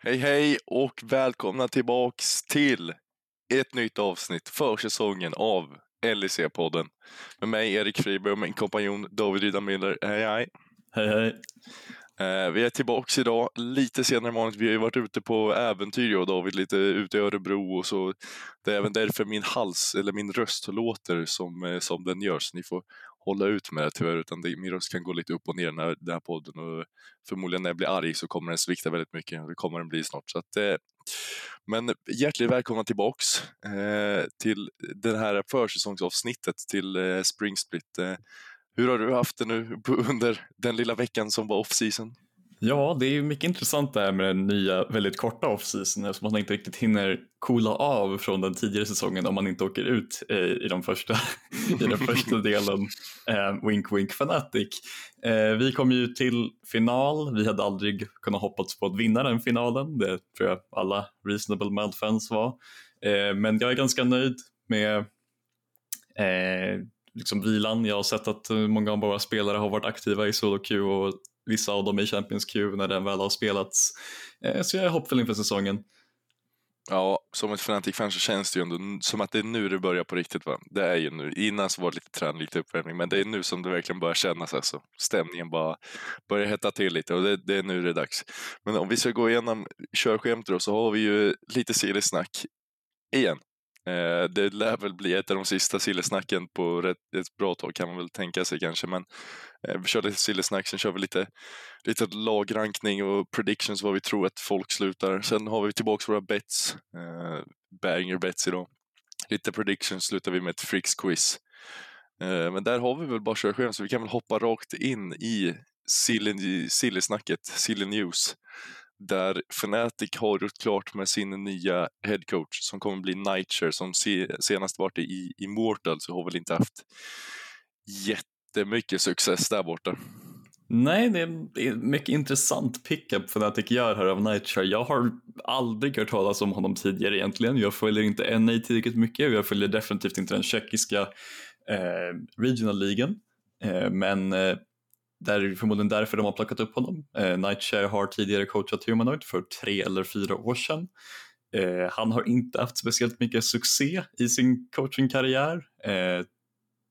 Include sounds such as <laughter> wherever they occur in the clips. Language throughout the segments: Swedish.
Hej hej och välkomna tillbaks till ett nytt avsnitt för säsongen av LEC-podden. Med mig Erik Friberg och min kompanjon David Rydda Miller. Hej hej! Hej hej! Eh, vi är tillbaks idag lite senare än vanligt. Vi har ju varit ute på äventyr jag och David, lite ute i Örebro och så. Det är även därför min hals, eller min röst låter som, eh, som den gör. Så ni får hålla ut med det tyvärr, utan det, min röst kan gå lite upp och ner när den här podden och förmodligen när jag blir arg så kommer den svikta väldigt mycket. Det kommer den bli snart. Så att, eh, men hjärtligt välkomna tillbaks eh, till det här försäsongsavsnittet till eh, Spring Split. Eh, hur har du haft det nu under den lilla veckan som var off-season? Ja, det är ju mycket intressant det här med den nya väldigt korta off-season eftersom man inte riktigt hinner coola av från den tidigare säsongen om man inte åker ut eh, i, de första, i den första <laughs> delen. Eh, wink wink Fanatic. Eh, vi kom ju till final, vi hade aldrig kunnat hoppats på att vinna den finalen, det tror jag alla reasonable Mad-fans var. Eh, men jag är ganska nöjd med eh, liksom vilan. Jag har sett att många av våra spelare har varit aktiva i solo queue och vissa av dem i Champions Q när den väl har spelats. Eh, så jag är hoppfull inför säsongen. Ja, som ett Fnatic-fan så känns det ju ändå som att det är nu det börjar på riktigt. Va? Det är ju nu. Innan så var det lite träning, lite uppvärmning, men det är nu som det verkligen börjar kännas. Alltså. Stämningen bara börjar hetta till lite och det, det är nu det är dags. Men om vi ska gå igenom körschemat då så har vi ju lite seriesnack igen. Eh, det lär väl bli ett av de sista sillesnacken på rätt, ett bra tag kan man väl tänka sig kanske. Men eh, vi kör lite sillesnack, sen kör vi lite, lite lagrankning och predictions vad vi tror att folk slutar. Sen har vi tillbaka våra bets, eh, banger bets idag. Lite predictions slutar vi med ett freaks quiz. Eh, men där har vi väl bara körschemat så vi kan väl hoppa rakt in i sillesnacket, silly news där Fnatic har gjort klart med sin nya headcoach som kommer bli Nightshare som senast varit i Immortal så har väl inte haft jättemycket success där borta. Nej, det är mycket intressant pickup Fnatic gör här av Nightshare. Jag har aldrig hört talas om honom tidigare egentligen. Jag följer inte NA tillräckligt mycket och jag följer definitivt inte den tjeckiska eh, regional-ligan. Eh, men eh, det är förmodligen därför de har plockat upp honom. Eh, Nightshare har tidigare coachat Humanoid för tre eller fyra år sedan. Eh, han har inte haft speciellt mycket succé i sin coachingkarriär. Eh,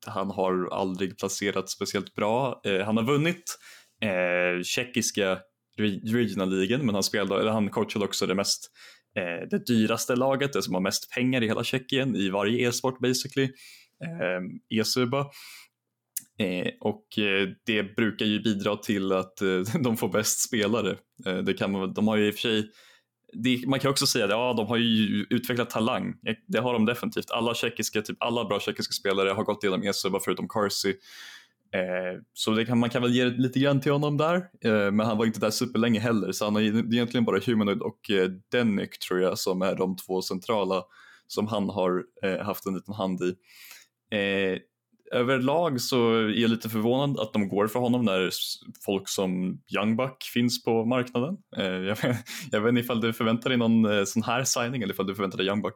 han har aldrig placerat speciellt bra. Eh, han har vunnit eh, tjeckiska regionalligan men han, spelade, eller han coachade också det mest eh, det dyraste laget, det som har mest pengar i hela Tjeckien i varje e-sport basically, eh, e-suba. Eh, och eh, det brukar ju bidra till att eh, <laughs> de får bäst spelare. Eh, det kan man, de har ju i och för sig det, man kan också säga att ja, de har ju utvecklat talang. Det har de definitivt. Alla, tjeckiska, typ alla bra tjeckiska spelare har gått igenom ESU, förutom Carsey. Eh, så det kan, man kan väl ge lite grann till honom där, eh, men han var inte där superlänge heller. Så han har egentligen bara Humanoid och eh, tror jag som är de två centrala som han har eh, haft en liten hand i överlag så är jag lite förvånad att de går för honom när folk som Youngbuck finns på marknaden. Eh, jag vet, <laughs> jag vet inte ifall du förväntar dig någon eh, sån här signing eller ifall du förväntar dig Youngbuck?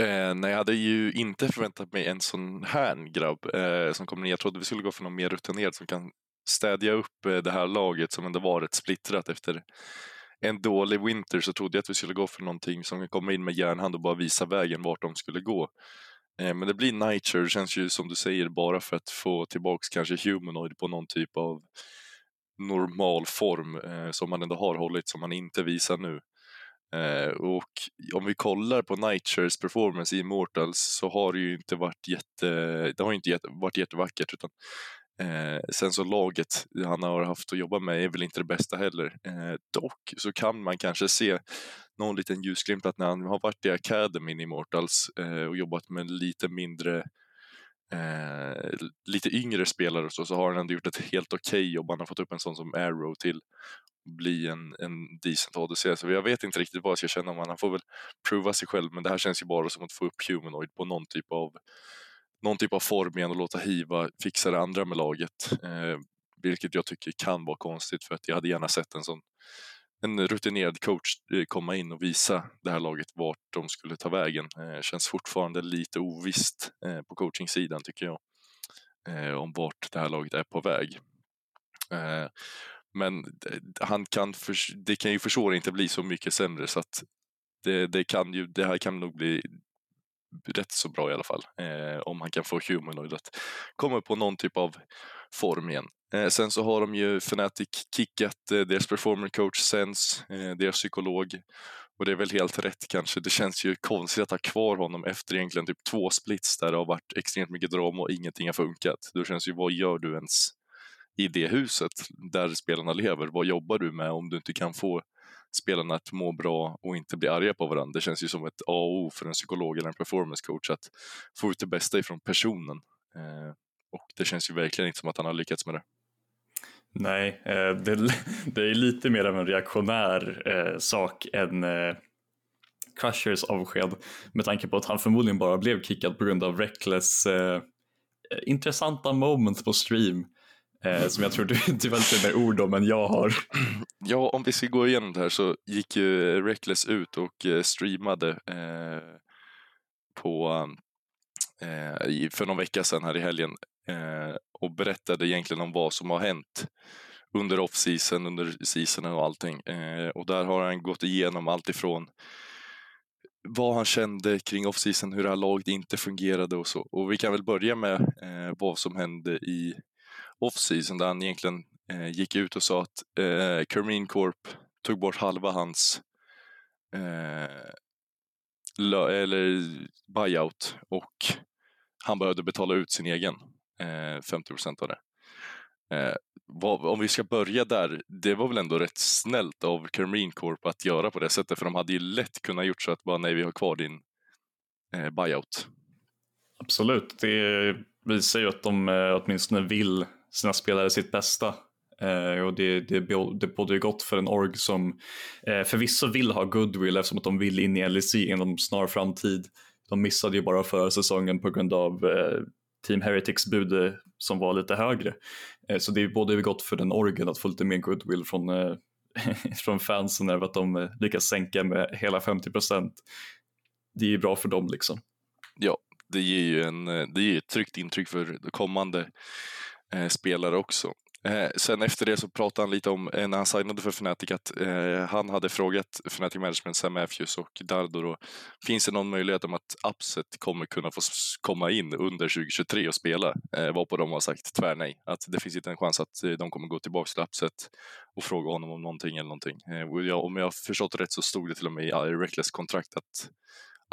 Eh, nej, jag hade ju inte förväntat mig en sån här grabb eh, som kommer ner. Jag trodde vi skulle gå för någon mer rutinerad som kan städja upp eh, det här laget som ändå var rätt splittrat efter en dålig winter så trodde jag att vi skulle gå för någonting som kan komma in med järnhand och bara visa vägen vart de skulle gå. Eh, men det blir Nightshare, det känns ju som du säger bara för att få tillbaks kanske Humanoid på någon typ av normal form eh, som man ändå har hållit som man inte visar nu. Eh, och om vi kollar på Nightshares performance i Immortals så har det ju inte varit jätte, det har inte jätte, varit jättevackert utan Eh, sen så laget han har haft att jobba med är väl inte det bästa heller. Eh, dock så kan man kanske se någon liten ljusglimt att när han har varit i Academy i Immortals eh, och jobbat med lite mindre eh, lite yngre spelare så, så har han ändå gjort ett helt okej okay jobb. Han har fått upp en sån som Arrow till att bli en, en decent ADC. Så jag vet inte riktigt vad jag ska känna om han. Han får väl prova sig själv men det här känns ju bara som att få upp Humanoid på någon typ av någon typ av form igen och låta Hiva fixa det andra med laget. Eh, vilket jag tycker kan vara konstigt för att jag hade gärna sett en sån en rutinerad coach eh, komma in och visa det här laget vart de skulle ta vägen. Eh, känns fortfarande lite ovisst eh, på coachingsidan tycker jag. Eh, om vart det här laget är på väg. Eh, Men han kan för, det kan ju försvåra inte bli så mycket sämre så att det, det, kan ju, det här kan nog bli rätt så bra i alla fall. Eh, om han kan få Humanoid att komma på någon typ av form igen. Eh, sen så har de ju Fnatic kickat eh, deras performer coach Sense, eh, deras psykolog. Och det är väl helt rätt kanske. Det känns ju konstigt att ha kvar honom efter egentligen typ två splits där det har varit extremt mycket drama och ingenting har funkat. Då känns ju, vad gör du ens i det huset där spelarna lever? Vad jobbar du med om du inte kan få spelarna att må bra och inte bli arga på varandra? Det känns ju som ett A och O för en psykolog eller en performance coach att få ut det bästa ifrån personen. Eh, och det känns ju verkligen inte som att han har lyckats med det. Nej, eh, det, <laughs> det är lite mer av en reaktionär eh, sak än eh, Crushers avsked med tanke på att han förmodligen bara blev kickad på grund av Reckless eh, intressanta moments på stream eh, som jag tror du, <laughs> du väl lite mer ord om än jag har. <clears throat> Ja, om vi ska gå igenom det här så gick ju eh, Reckless ut och eh, streamade eh, på eh, för någon vecka sedan här i helgen Eh, och berättade egentligen om vad som har hänt under off-season, under seasonen och allting. Eh, och där har han gått igenom allt ifrån vad han kände kring off-season, hur det här laget inte fungerade och så. Och vi kan väl börja med eh, vad som hände i off-season där han egentligen eh, gick ut och sa att eh, Kermin Corp tog bort halva hans eh, eller buyout och han behövde betala ut sin egen eh, 50 procent av det. Eh, vad, om vi ska börja där, det var väl ändå rätt snällt av Carmine Corp att göra på det sättet, för de hade ju lätt kunnat gjort så att bara nej, vi har kvar din eh, buyout. Absolut, det visar ju att de eh, åtminstone vill sina spelare sitt bästa. Eh, och det, det, det bådar gott för en org som eh, förvisso vill ha goodwill eftersom att de vill in i LEC inom snar framtid. De missade ju bara förra säsongen på grund av eh, Team Heretics bud eh, som var lite högre. Eh, så det är både gott för den orgen att få lite mer goodwill från, eh, <laughs> från fansen över att de lyckas sänka med hela 50 procent. Det är ju bra för dem liksom. Ja, det ger ju en, det ger ett tryggt intryck för kommande spelare också. Eh, sen efter det så pratade han lite om, eh, när han signade för Fnatic, att eh, han hade frågat Fnatic Management, Sam Matthews och Dardo då, finns det någon möjlighet om att Upset kommer kunna få komma in under 2023 och spela? Eh, varpå de har sagt tvärnej, att det finns inte en chans att eh, de kommer gå tillbaka till Upset och fråga honom om någonting eller någonting. Eh, jag, om jag har förstått rätt så stod det till och med i eh, Reckless kontrakt att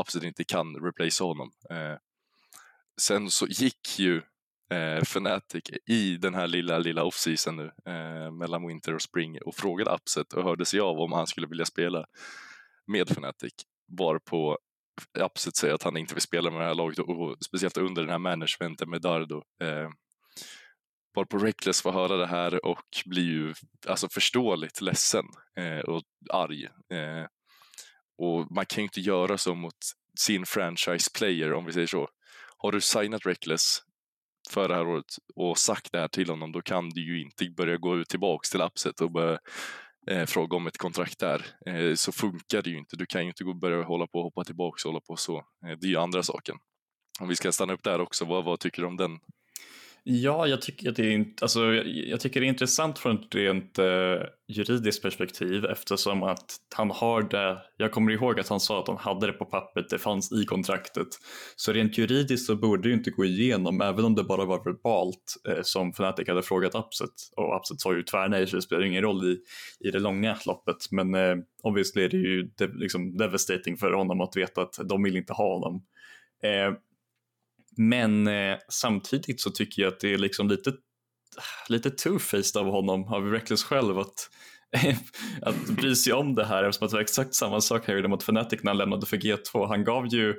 Upset inte kan replace honom. Eh, sen så gick ju eh, Fnatic i den här lilla, lilla off-season nu eh, mellan Winter och Spring och frågade Upset och hörde sig av om han skulle vilja spela med Fnatic. Varpå Upset säger att han inte vill spela med det här laget och, och speciellt under den här managementen med Dardo. Eh, varpå Reckless får höra det här och blir ju alltså förståeligt ledsen eh, och arg. Eh, och man kan ju inte göra så mot sin franchise player om vi säger så. Har du signat Reckless för det här året och sagt det här till honom, då kan du ju inte börja gå ut tillbaks till Appset och börja eh, fråga om ett kontrakt där. Eh, så funkar det ju inte. Du kan ju inte gå och börja hålla på och hoppa tillbaks och hålla på så. Eh, det är ju andra saken. Om vi ska stanna upp där också, vad, vad tycker du om den Ja, jag tycker, att det är, alltså, jag tycker det är intressant från ett rent eh, juridiskt perspektiv eftersom att han har det, jag kommer ihåg att han sa att han hade det på pappret, det fanns i kontraktet. Så rent juridiskt så borde det ju inte gå igenom även om det bara var verbalt eh, som Fnatic hade frågat Upset och Upset sa ju tvärnej så det spelar ingen roll i, i det långa loppet men eh, obviously är det ju de, liksom devastating för honom att veta att de vill inte ha honom. Eh, men eh, samtidigt så tycker jag att det är liksom lite, lite two-faced av honom, av Reckless själv, att, <laughs> att bry sig om det här? Eftersom att det var exakt samma sak här mot Fnatic när han lämnade för G2. Han gav ju,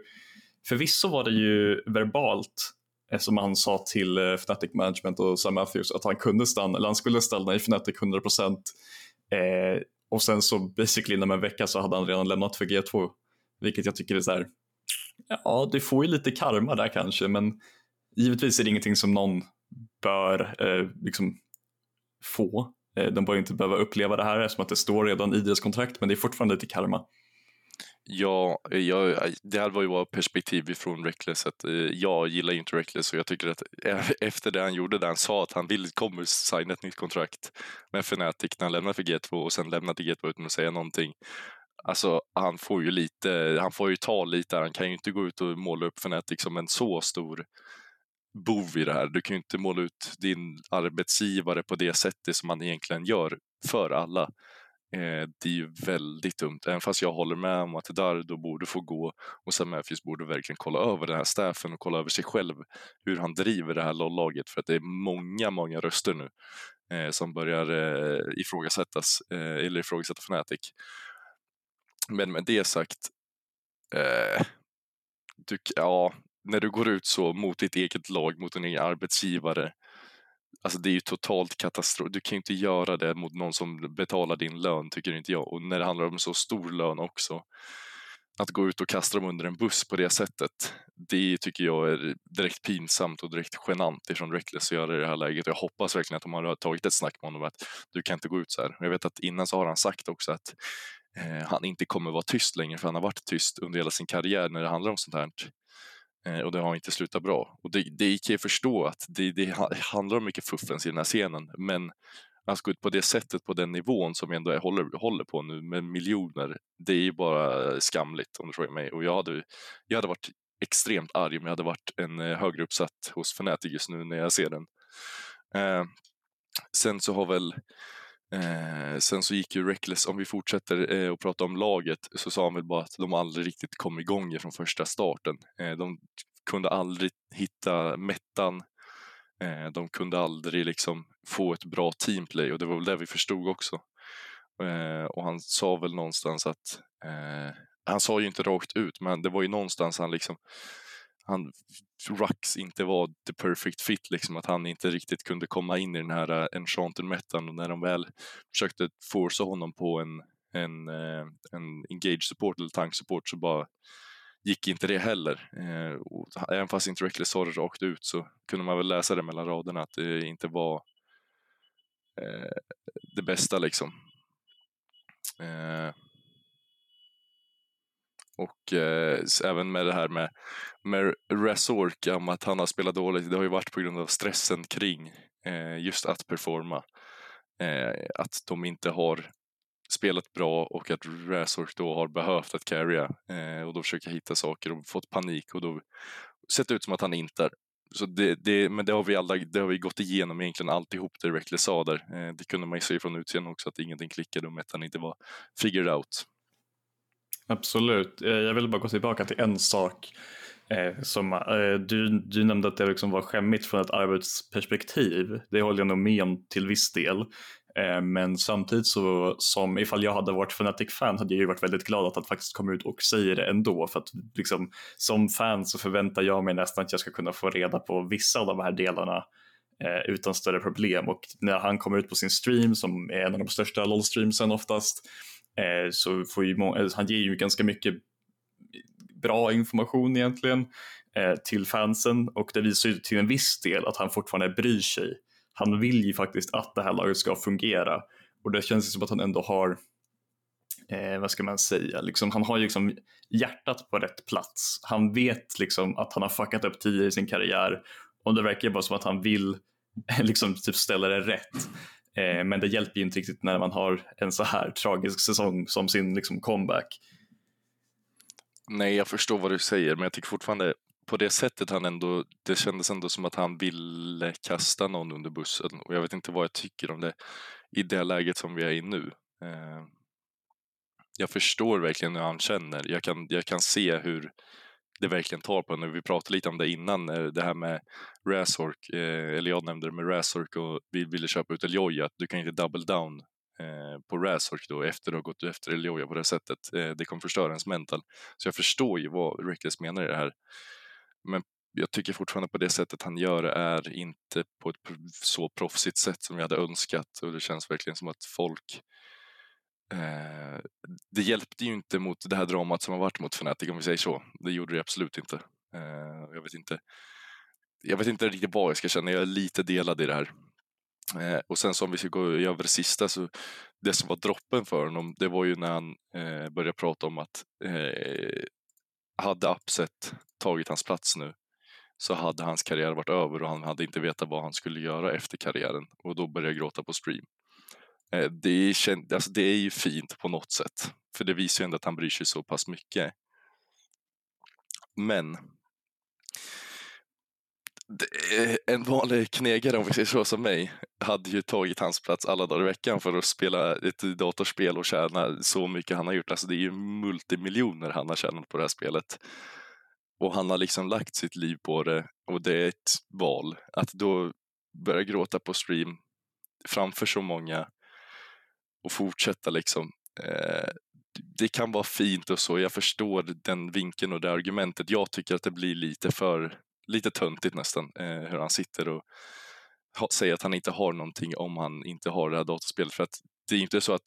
förvisso var det ju verbalt eh, som han sa till eh, Fnatic Management och Sam Matthews att han kunde stanna, eller han skulle stanna i Fnatic 100% eh, och sen så basically inom en vecka så hade han redan lämnat för G2 vilket jag tycker är så här, Ja, du får ju lite karma där kanske, men givetvis är det ingenting som någon bör eh, liksom få. Eh, de bör inte behöva uppleva det här eftersom att det står redan i deras kontrakt, men det är fortfarande lite karma. Ja, eh, jag, det här var ju bara perspektiv ifrån Reckless. Att, eh, jag gillar ju inte Reckless och jag tycker att e-, <laughs> efter det han gjorde, där han sa att han vill, kommer signa ett nytt kontrakt med Fnatic när han lämnar för G2 och sen lämnar till G2 utan att säga någonting. Alltså, han får ju lite, han får ju ta lite, han kan ju inte gå ut och måla upp Fnatic som en så stor bov i det här. Du kan ju inte måla ut din arbetsgivare på det sättet som man egentligen gör för alla. Eh, det är ju väldigt dumt, även fast jag håller med om att Dardo borde få gå och Sam Matthews borde verkligen kolla över den här staffen och kolla över sig själv, hur han driver det här LOL-laget för att det är många, många röster nu eh, som börjar eh, ifrågasättas, eh, eller ifrågasätta Fnatic. Men med det sagt, eh, du, ja, när du går ut så mot ditt eget lag, mot din egen arbetsgivare, alltså det är ju totalt katastrof. Du kan ju inte göra det mot någon som betalar din lön, tycker inte jag. Och när det handlar om så stor lön också, att gå ut och kasta dem under en buss på det sättet, det tycker jag är direkt pinsamt och direkt genant ifrån Reckless att göra i det här läget. Jag hoppas verkligen att de har tagit ett snack med honom att du kan inte gå ut så här. Jag vet att innan så har han sagt också att eh, han inte kommer vara tyst längre, för han har varit tyst under hela sin karriär när det handlar om sånt här. Eh, och det har inte slutat bra. Och det, det kan jag förstå att det, det handlar om mycket fuffens i den här scenen, men att gå ut på det sättet, på den nivån som vi ändå är, håller, håller på nu med miljoner, det är ju bara skamligt om du frågar mig. Och jag hade, jag hade varit extremt arg om jag hade varit en eh, högre uppsatt hos Fnatic just nu när jag ser den. Eh, sen så har väl Eh, sen så gick ju Reckless, om vi fortsätter eh, att prata om laget, så sa han väl bara att de aldrig riktigt kom igång från första starten. Eh, de kunde aldrig hitta mättan, eh, de kunde aldrig liksom få ett bra teamplay och det var väl det vi förstod också. Eh, och han sa väl någonstans att, eh, han sa ju inte rakt ut, men det var ju någonstans han liksom han, Rux inte var the perfect fit, liksom att han inte riktigt kunde komma in i den här eh, enchanted metan och när de väl försökte forsa honom på en, en, eh, en engage support eller tank support så bara gick inte det heller. Eh, och även fast inte Reckless sa det rakt ut så kunde man väl läsa det mellan raderna att det inte var det bästa liksom. Och eh, även med det här med, med Resork, om att han har spelat dåligt, det har ju varit på grund av stressen kring eh, just att performa. Eh, att de inte har spelat bra och att Resork då har behövt att carrya eh, och då försöker hitta saker och fått panik och då sett ut som att han inte är. Så det, det, men det har, vi alla, det har vi gått igenom egentligen alltihop det Reckless sa där. Eh, det kunde man ju se från utseendet också att ingenting klickade och att han inte var figured out. Absolut. Eh, jag vill bara gå tillbaka till en sak. Eh, som, eh, du, du nämnde att det liksom var skämmigt från ett arbetsperspektiv. Det håller jag nog med om till viss del. Eh, men samtidigt så som ifall jag hade varit Fnatic-fan hade jag ju varit väldigt glad att han faktiskt kom ut och säger det ändå. För att liksom, som fan så förväntar jag mig nästan att jag ska kunna få reda på vissa av de här delarna eh, utan större problem. Och när han kommer ut på sin stream som är en av de största LOL-streamsen oftast Eh, så får ju han ger ju ganska mycket bra information egentligen eh, till fansen och det visar ju till en viss del att han fortfarande bryr sig. Han vill ju faktiskt att det här laget ska fungera och det känns som att han ändå har eh, vad ska man säga, liksom, han har ju liksom hjärtat på rätt plats. Han vet liksom att han har fuckat upp tio i sin karriär och det verkar bara som att han vill <laughs> liksom typ ställa det rätt. Eh, men det hjälper ju inte riktigt när man har en så här tragisk säsong som sin liksom, comeback. Nej, jag förstår vad du säger, men jag tycker fortfarande på det sättet han ändå, det kändes ändå som att han ville kasta någon under bussen och jag vet inte vad jag tycker om det i det läget som vi är i nu. Eh, jag förstår verkligen hur han känner. Jag kan, jag kan se hur det verkligen tar på en. Vi pratade lite om det innan, eh, det här med Razork, eh, eller jag nämnde det med Razork och vi ville köpa ut Eljoja, att du kan inte double down eh, på Razork då efter att ha gått efter Eljoja på det sättet. Eh, det kommer förstöra ens mental. Så jag förstår ju vad Reckless menar i det här. Men jag tycker fortfarande på det sättet han gör det är inte på ett så proffsigt sätt som jag hade önskat och det känns verkligen som att folk Eh, det hjälpte ju inte mot det här dramat som har varit mot Fnatic om vi säger så. Det gjorde det absolut inte. Eh, jag vet inte. Jag vet inte riktigt vad jag ska känna, jag är lite delad i det här. Eh, och sen som vi ska gå över det sista så det som var droppen för honom det var ju när han eh, började prata om att eh, hade Upset tagit hans plats nu så hade hans karriär varit över och han hade inte vetat vad han skulle göra efter karriären och då började jag gråta på stream. Eh, det, är, alltså det är ju fint på något sätt för det visar ju ändå att han bryr sig så pass mycket. Men eh, en vanlig knegare, om vi säger så, som mig, hade ju tagit hans plats alla dagar i veckan för att spela ett datorspel och tjäna så mycket han har gjort. Alltså det är ju multimiljoner han har tjänat på det här spelet. Och han har liksom lagt sitt liv på det och det är ett val. Att då börja gråta på stream framför så många och fortsätta liksom. Eh, det kan vara fint och så, jag förstår den vinkeln och det argumentet. Jag tycker att det blir lite för lite töntigt nästan eh, hur han sitter och ha, säger att han inte har någonting om han inte har det här dataspelet. För att det är inte så att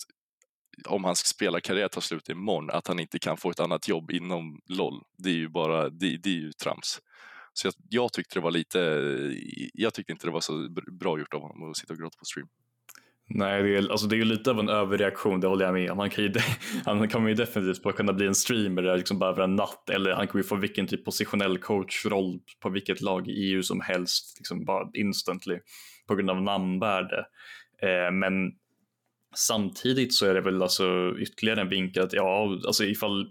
om hans spelarkarriär tar slut imorgon, att han inte kan få ett annat jobb inom LOL. Det är ju bara, det, det är ju trams. Så jag, jag, tyckte det var lite, jag tyckte inte det var så bra gjort av honom att sitta och gråta på stream. Nej, det är, alltså det är ju lite av en överreaktion, det håller jag med om. <laughs> Han kan ju, han kommer ju definitivt bara kunna bli en streamer där liksom bara över en natt eller han kommer ju få vilken typ positionell coachroll på vilket lag i EU som helst, liksom bara instantly på grund av namnvärde. Eh, men samtidigt så är det väl alltså ytterligare en vinkel att ja, alltså ifall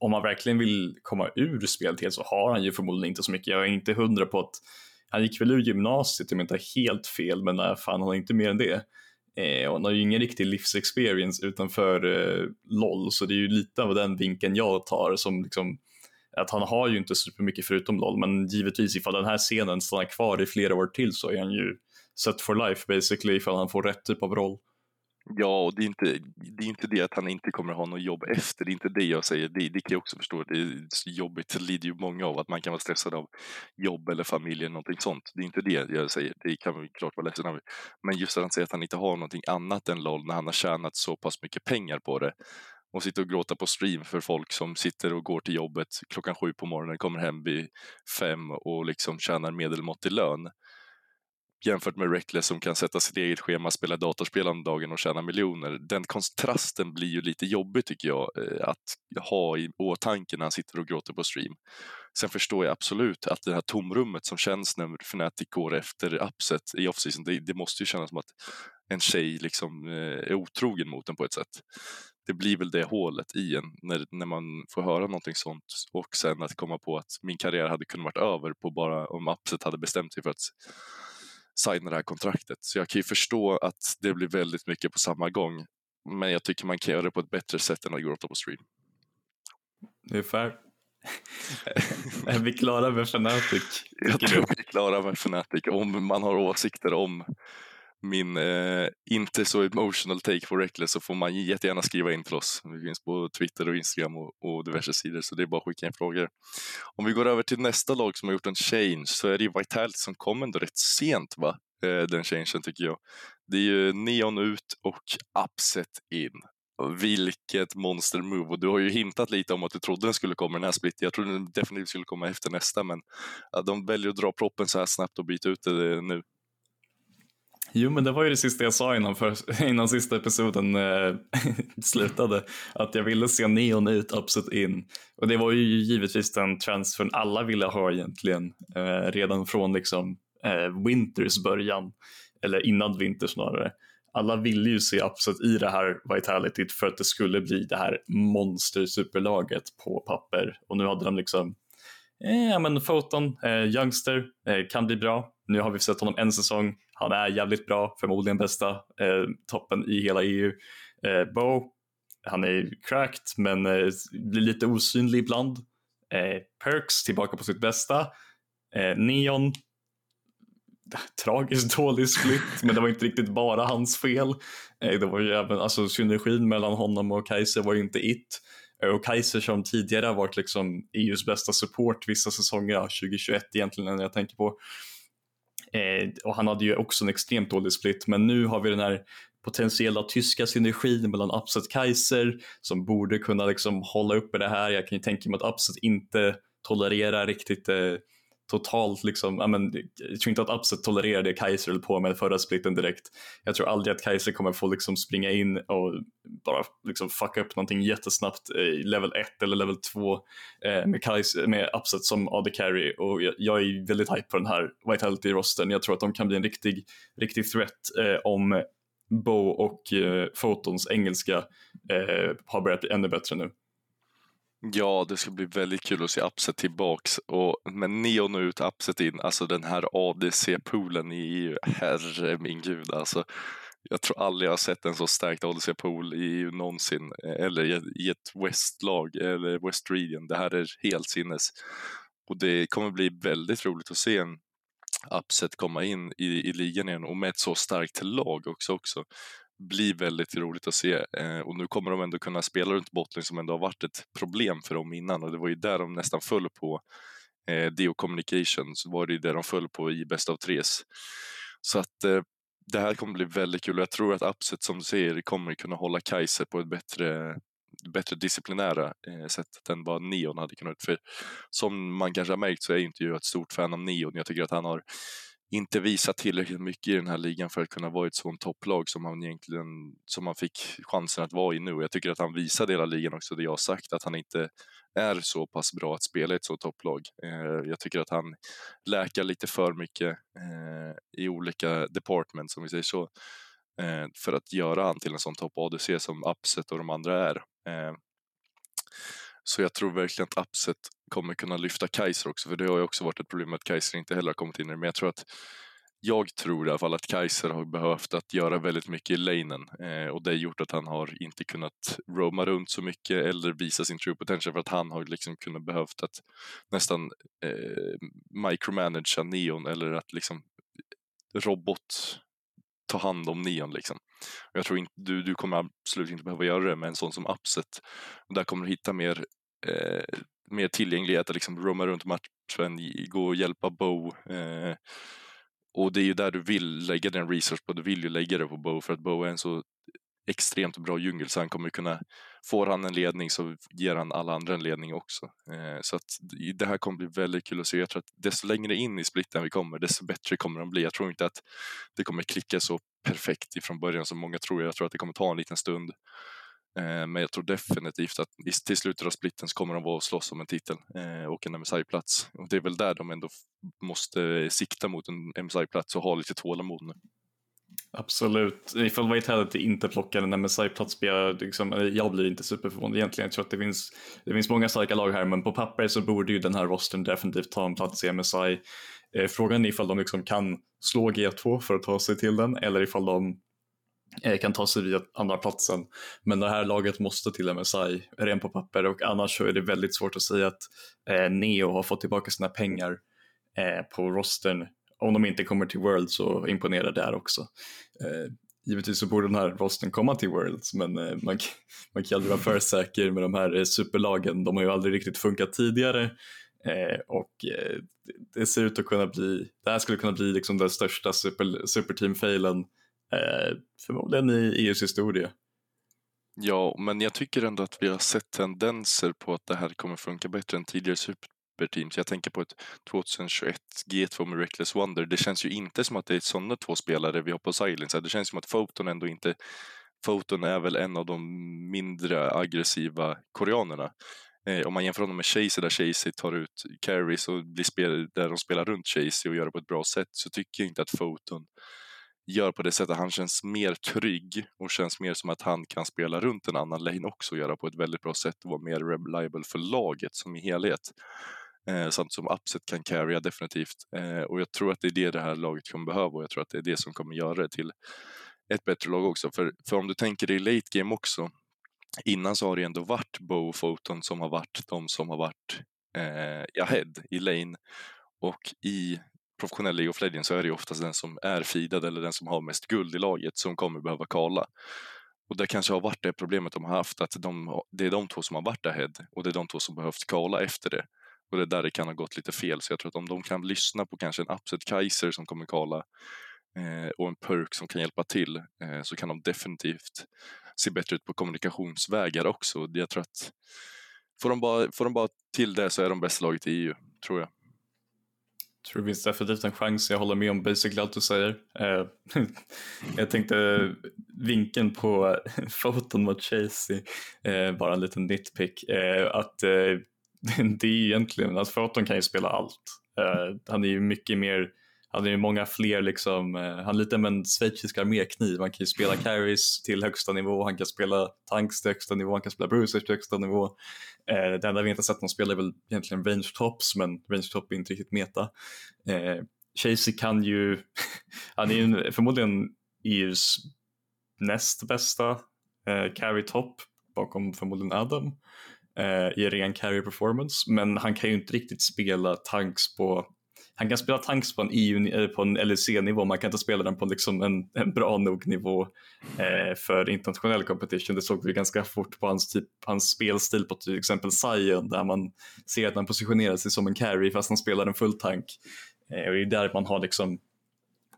om man verkligen vill komma ur spelet helt så har han ju förmodligen inte så mycket. Jag är inte hundra på att han gick väl ur gymnasiet om jag inte har helt fel, men nej, fan han har inte mer än det. Eh, och han har ju ingen riktig livsexperience utanför eh, LOL, så det är ju lite av den vinkeln jag tar som liksom att han har ju inte supermycket förutom LOL, men givetvis ifall den här scenen stannar kvar i flera år till så är han ju set for life basically ifall han får rätt typ av roll. Ja, och det är, inte, det är inte det att han inte kommer ha något jobb efter. Det är inte det jag säger. Det, det kan jag också förstå. Det är jobbigt. Det lider ju många av att man kan vara stressad av jobb eller familj eller någonting sånt. Det är inte det jag säger. Det kan vi klart vara ledsen över. Men just att han säger att han inte har någonting annat än LOL när han har tjänat så pass mycket pengar på det och sitter och gråta på stream för folk som sitter och går till jobbet klockan sju på morgonen, kommer hem vid fem och liksom tjänar medelmåttig lön jämfört med Reckless som kan sätta sitt eget schema, spela datorspel om dagen och tjäna miljoner. Den kontrasten blir ju lite jobbig tycker jag eh, att ha i åtanke när han sitter och gråter på stream. Sen förstår jag absolut att det här tomrummet som känns när Fnatic går efter upset i offseason, det, det måste ju kännas som att en tjej liksom eh, är otrogen mot en på ett sätt. Det blir väl det hålet i en när, när man får höra någonting sånt och sen att komma på att min karriär hade kunnat varit över på bara om upset hade bestämt sig för att signa det här kontraktet. Så jag kan ju förstå att det blir väldigt mycket på samma gång. Men jag tycker man kan göra det på ett bättre sätt än att gråta på stream. Det är fair. <laughs> är vi klara med Fnatic? Jag tror vi är klara med Fnatic. Om man har åsikter om min eh, inte så emotional take på Reckless så får man jättegärna skriva in till oss. Vi finns på Twitter och Instagram och, och, diverse sidor så det är bara att skicka in frågor. Om vi går över till nästa lag som har gjort en change så är det ju Vitality som kom ändå rätt sent va? Eh, den changen tycker jag. Det är ju Neon ut och Upset in. Vilket monster move och du har ju hintat lite om att du trodde den skulle komma den här splitten. Jag trodde den definitivt skulle komma efter nästa men de väljer att dra proppen så här snabbt och byta ut det nu. Jo, men det var ju det sista jag sa innan, för, <laughs> innan sista episoden eh, <laughs> slutade. Att jag ville se Neon ut, Upset in. Och det var ju givetvis den transfern alla ville ha egentligen. Eh, redan från liksom eh, Winters början. Eller innan Winter snarare. Alla ville ju se Upset i det här Vitality för att det skulle bli det här monster-superlaget på papper. Och nu hade de liksom eh, ja men Foton, eh, Youngster, eh, kan bli bra. Nu har vi sett honom en säsong, han är jävligt bra, förmodligen bästa eh, toppen i hela EU. Eh, Bo, han är cracked men eh, blir lite osynlig ibland. Eh, Perks tillbaka på sitt bästa. Eh, Neon, <laughs> tragiskt dålig split, men det var inte riktigt bara hans fel. Eh, det var ju även, alltså synergin mellan honom och Kaiser var ju inte it. Och Kaiser som tidigare har varit liksom EUs bästa support vissa säsonger, 2021 egentligen när jag tänker på. Eh, och han hade ju också en extremt dålig split, men nu har vi den här potentiella tyska synergin mellan Upset Kaiser som borde kunna liksom hålla uppe det här. Jag kan ju tänka mig att Upset inte tolererar riktigt eh, totalt liksom, jag, men, jag tror inte att Upset tolererar det Kaiser höll på med förra splitten direkt. Jag tror aldrig att Kaiser kommer få liksom springa in och bara liksom fucka upp någonting jättesnabbt i level 1 eller level 2 eh, med, Kaiser, med Upset som AD Carry och jag, jag, är väldigt hype på den här Vitality-rosten. Jag tror att de kan bli en riktig, riktig threat eh, om Bo och eh, Photons engelska eh, har börjat bli ännu bättre nu. Ja, det ska bli väldigt kul att se Upset tillbaks och med Neon ut, Upset in, alltså den här ADC-poolen i EU, herre min gud alltså. Jag tror aldrig jag har sett en så stärkt ADC-pool i EU någonsin, eller i ett West-lag, eller West Region. Det här är helt sinnes. Och det kommer bli väldigt roligt att se en Upset komma in i, i ligan igen och med ett så starkt lag också. också blir väldigt roligt att se eh, och nu kommer de ändå kunna spela runt bottling som ändå har varit ett problem för dem innan och det var ju där de nästan föll på eh, Dio Communication så var det ju där de föll på i bäst av Tres. Så att eh, det här kommer bli väldigt kul och jag tror att Upset som du säger kommer kunna hålla Kaiser på ett bättre bättre disciplinära eh, sättet än vad Neon hade kunnat. För som man kanske har märkt så är inte jag ett stort fan av Neon. Jag tycker att han har inte visat tillräckligt mycket i den här ligan för att kunna vara ett sånt topplag som han egentligen som han fick chansen att vara i nu. Jag tycker att han visade hela ligan också det jag har sagt att han inte är så pass bra att spela i ett så topplag. Eh, jag tycker att han läkar lite för mycket eh, i olika departments om vi säger så eh, för att göra han till en sån topp ADC som Upset och de andra är. Eh, så jag tror verkligen att Upset kommer kunna lyfta Kaiser också, för det har ju också varit ett problem att Kaiser inte heller har kommit in i det. Men jag tror att jag tror i alla fall att Kaiser har behövt att göra väldigt mycket i lanen eh, och det har gjort att han har inte kunnat roama runt så mycket eller visa sin true potential för att han har liksom kunnat behövt att nästan eh, micromanagea Neon eller att liksom eh, robot ta hand om Neon liksom. Jag tror inte, du, du kommer absolut inte behöva göra det med en sån som Upset. Där kommer du hitta mer eh, mer tillgänglighet att liksom roama runt matchen, gå och hjälpa Bo. Eh, och det är ju där du vill lägga den research på, du vill ju lägga det på Bo för att Bo är en så extremt bra djungel så han kommer kunna, får han en ledning så ger han alla andra en ledning också. Eh, så att det här kommer bli väldigt kul att se. Jag tror att desto längre in i splitten vi kommer, desto bättre kommer de bli. Jag tror inte att det kommer klicka så perfekt ifrån början som många tror. Jag tror att det kommer ta en liten stund. Eh, men jag tror definitivt att till slutet av splitten så kommer de vara och slåss om en titel eh, och en MSI-plats. Och det är väl där de ändå måste sikta mot en MSI-plats och ha lite tålamod nu. Absolut. Ifall Vitality inte plockar en MSI-plats blir jag, liksom, jag blir inte superförvånad egentligen. Jag tror att det finns, det finns många starka lag här men på papper så borde ju den här rosten definitivt ta en plats i MSI. Eh, frågan är ifall de liksom kan slå G2 för att ta sig till den eller ifall de Eh, kan ta sig via andra platsen. Men det här laget måste till MSI rent på papper och annars så är det väldigt svårt att säga att eh, Neo har fått tillbaka sina pengar eh, på rosten. Om de inte kommer till World så imponerar det där också. Eh, givetvis så borde den här rosten komma till Worlds men eh, man, <laughs> man kan aldrig vara för säker med de här eh, superlagen. De har ju aldrig riktigt funkat tidigare eh, och eh, det ser ut att kunna bli, det här skulle kunna bli liksom den största super, superteam-failen Eh, förmodligen i EUs historia. Ja, men jag tycker ändå att vi har sett tendenser på att det här kommer funka bättre än tidigare superteams. Jag tänker på ett 2021 G2 med Reckless Wonder. Det känns ju inte som att det är sådana två spelare vi har på Silence. Det känns som att Photon ändå inte... Photon är väl en av de mindre aggressiva koreanerna. Eh, om man jämför honom med Chasey där Chasey tar ut carries och blir spel, där de spelar runt Chasey och gör det på ett bra sätt så tycker jag inte att Photon gör på det sättet. Han känns mer trygg och känns mer som att han kan spela runt en annan lane också och göra på ett väldigt bra sätt och vara mer reliable för laget som i helhet. Eh, samt som Upset kan carrya definitivt. Eh, och jag tror att det är det det här laget kommer behöva och jag tror att det är det som kommer göra det till ett bättre lag också. För, för om du tänker i late game också, innan så har det ändå varit Bow och Photon som har varit de som har varit eh, ahead i lane och i professionell League of Legends så är det ju oftast den som är feedad eller den som har mest guld i laget som kommer behöva kala. Och det kanske har varit det problemet de har haft, att de, det är de två som har varit ahead och det är de två som behövt kala efter det. Och det är där det kan ha gått lite fel. Så jag tror att om de kan lyssna på kanske en Upset Kaiser som kommer kala eh, och en Perk som kan hjälpa till eh, så kan de definitivt se bättre ut på kommunikationsvägar också. Jag tror att får de bara, får de bara till det så är de bästa laget i EU, tror jag tror det finns definitivt en chans. Jag håller med om basically allt du säger. Eh, <laughs> jag tänkte vinkeln på <laughs> foton mot Chasey, eh, bara en liten nitpick, eh, att <laughs> det är egentligen att Foton kan ju spela allt. Han är ju mycket mer han är ju många fler liksom, eh, han är lite med en schweizisk armékniv. Han kan ju spela carries till högsta nivå, han kan spela tanks till högsta nivå, han kan spela bruisers till högsta nivå. Eh, det enda vi inte sett honom spela är väl egentligen range tops, men range top är inte riktigt meta. Eh, Chasey kan ju, <laughs> han är ju förmodligen EUs näst bästa eh, carry top bakom förmodligen Adam eh, i ren carry performance, men han kan ju inte riktigt spela tanks på han kan spela tanks på en, EU, eh, på en LEC-nivå, man kan inte spela den på liksom en, en bra nog nivå eh, för internationell competition. Det såg vi ganska fort på hans, typ, hans spelstil på till exempel Zion där man ser att han positionerar sig som en carry fast han spelar en full tank. Eh, och det är där man har liksom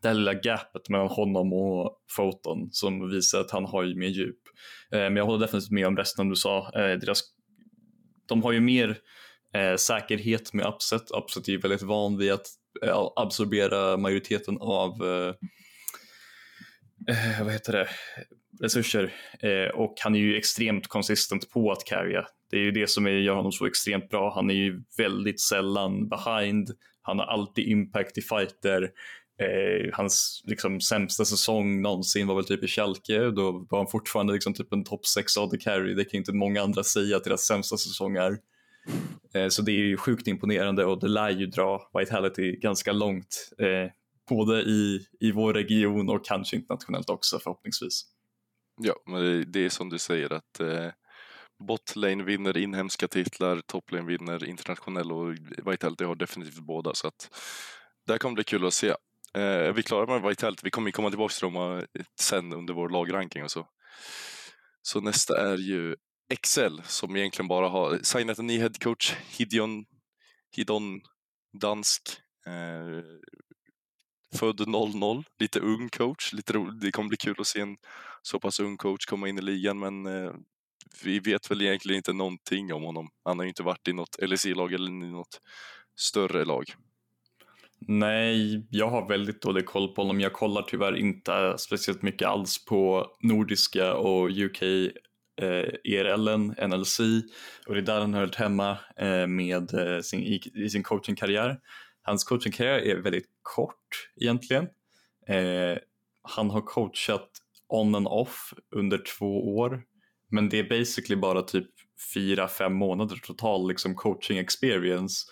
det här lilla gapet mellan honom och Foton som visar att han har ju mer djup. Eh, men jag håller definitivt med om resten du sa. Eh, deras, de har ju mer Eh, säkerhet med Upset. Upset är ju väldigt van vid att eh, absorbera majoriteten av eh, eh vad heter det? resurser eh, och han är ju extremt konsistent på att carrya. Det är ju det som är, gör honom så extremt bra. Han är ju väldigt sällan behind. Han har alltid impact i fighter. Eh, hans liksom, sämsta säsong någonsin var väl typ i Schalke. Då var han fortfarande liksom, typ en topp 6 AD carry. Det kan inte många andra säga att deras sämsta säsong är. Eh, så det är ju sjukt imponerande och det lär ju dra Vitality ganska långt. Eh, både i, i vår region och kanske internationellt också förhoppningsvis. Ja, men det, är som du säger att eh, botlane vinner inhemska titlar, toplane vinner internationell och Vitality har definitivt båda så att där kommer bli kul att se. Eh, är vi klara med Vitality? Vi kommer komma tillbaka till dem sen under vår lagranking och så. Så nästa är ju Excel som egentligen bara har signat en ny headcoach, Hidion, Hidon Dansk. Eh, född 00, lite ung coach. Lite roligt. Det kommer bli kul att se en så pass ung coach komma in i ligan men eh, vi vet väl egentligen inte någonting om honom. Han har ju inte varit i något LSI-lag eller i något större lag. Nej, jag har väldigt dålig koll på honom. Jag kollar tyvärr inte speciellt mycket alls på nordiska och UK eh, ERLen, NLC och det är där han har hört hemma eh, med eh, sin, i, i, sin coachingkarriär. Hans coachingkarriär är väldigt kort egentligen. Eh, han har coachat on and off under två år men det är basically bara typ fyra, fem månader total liksom coaching experience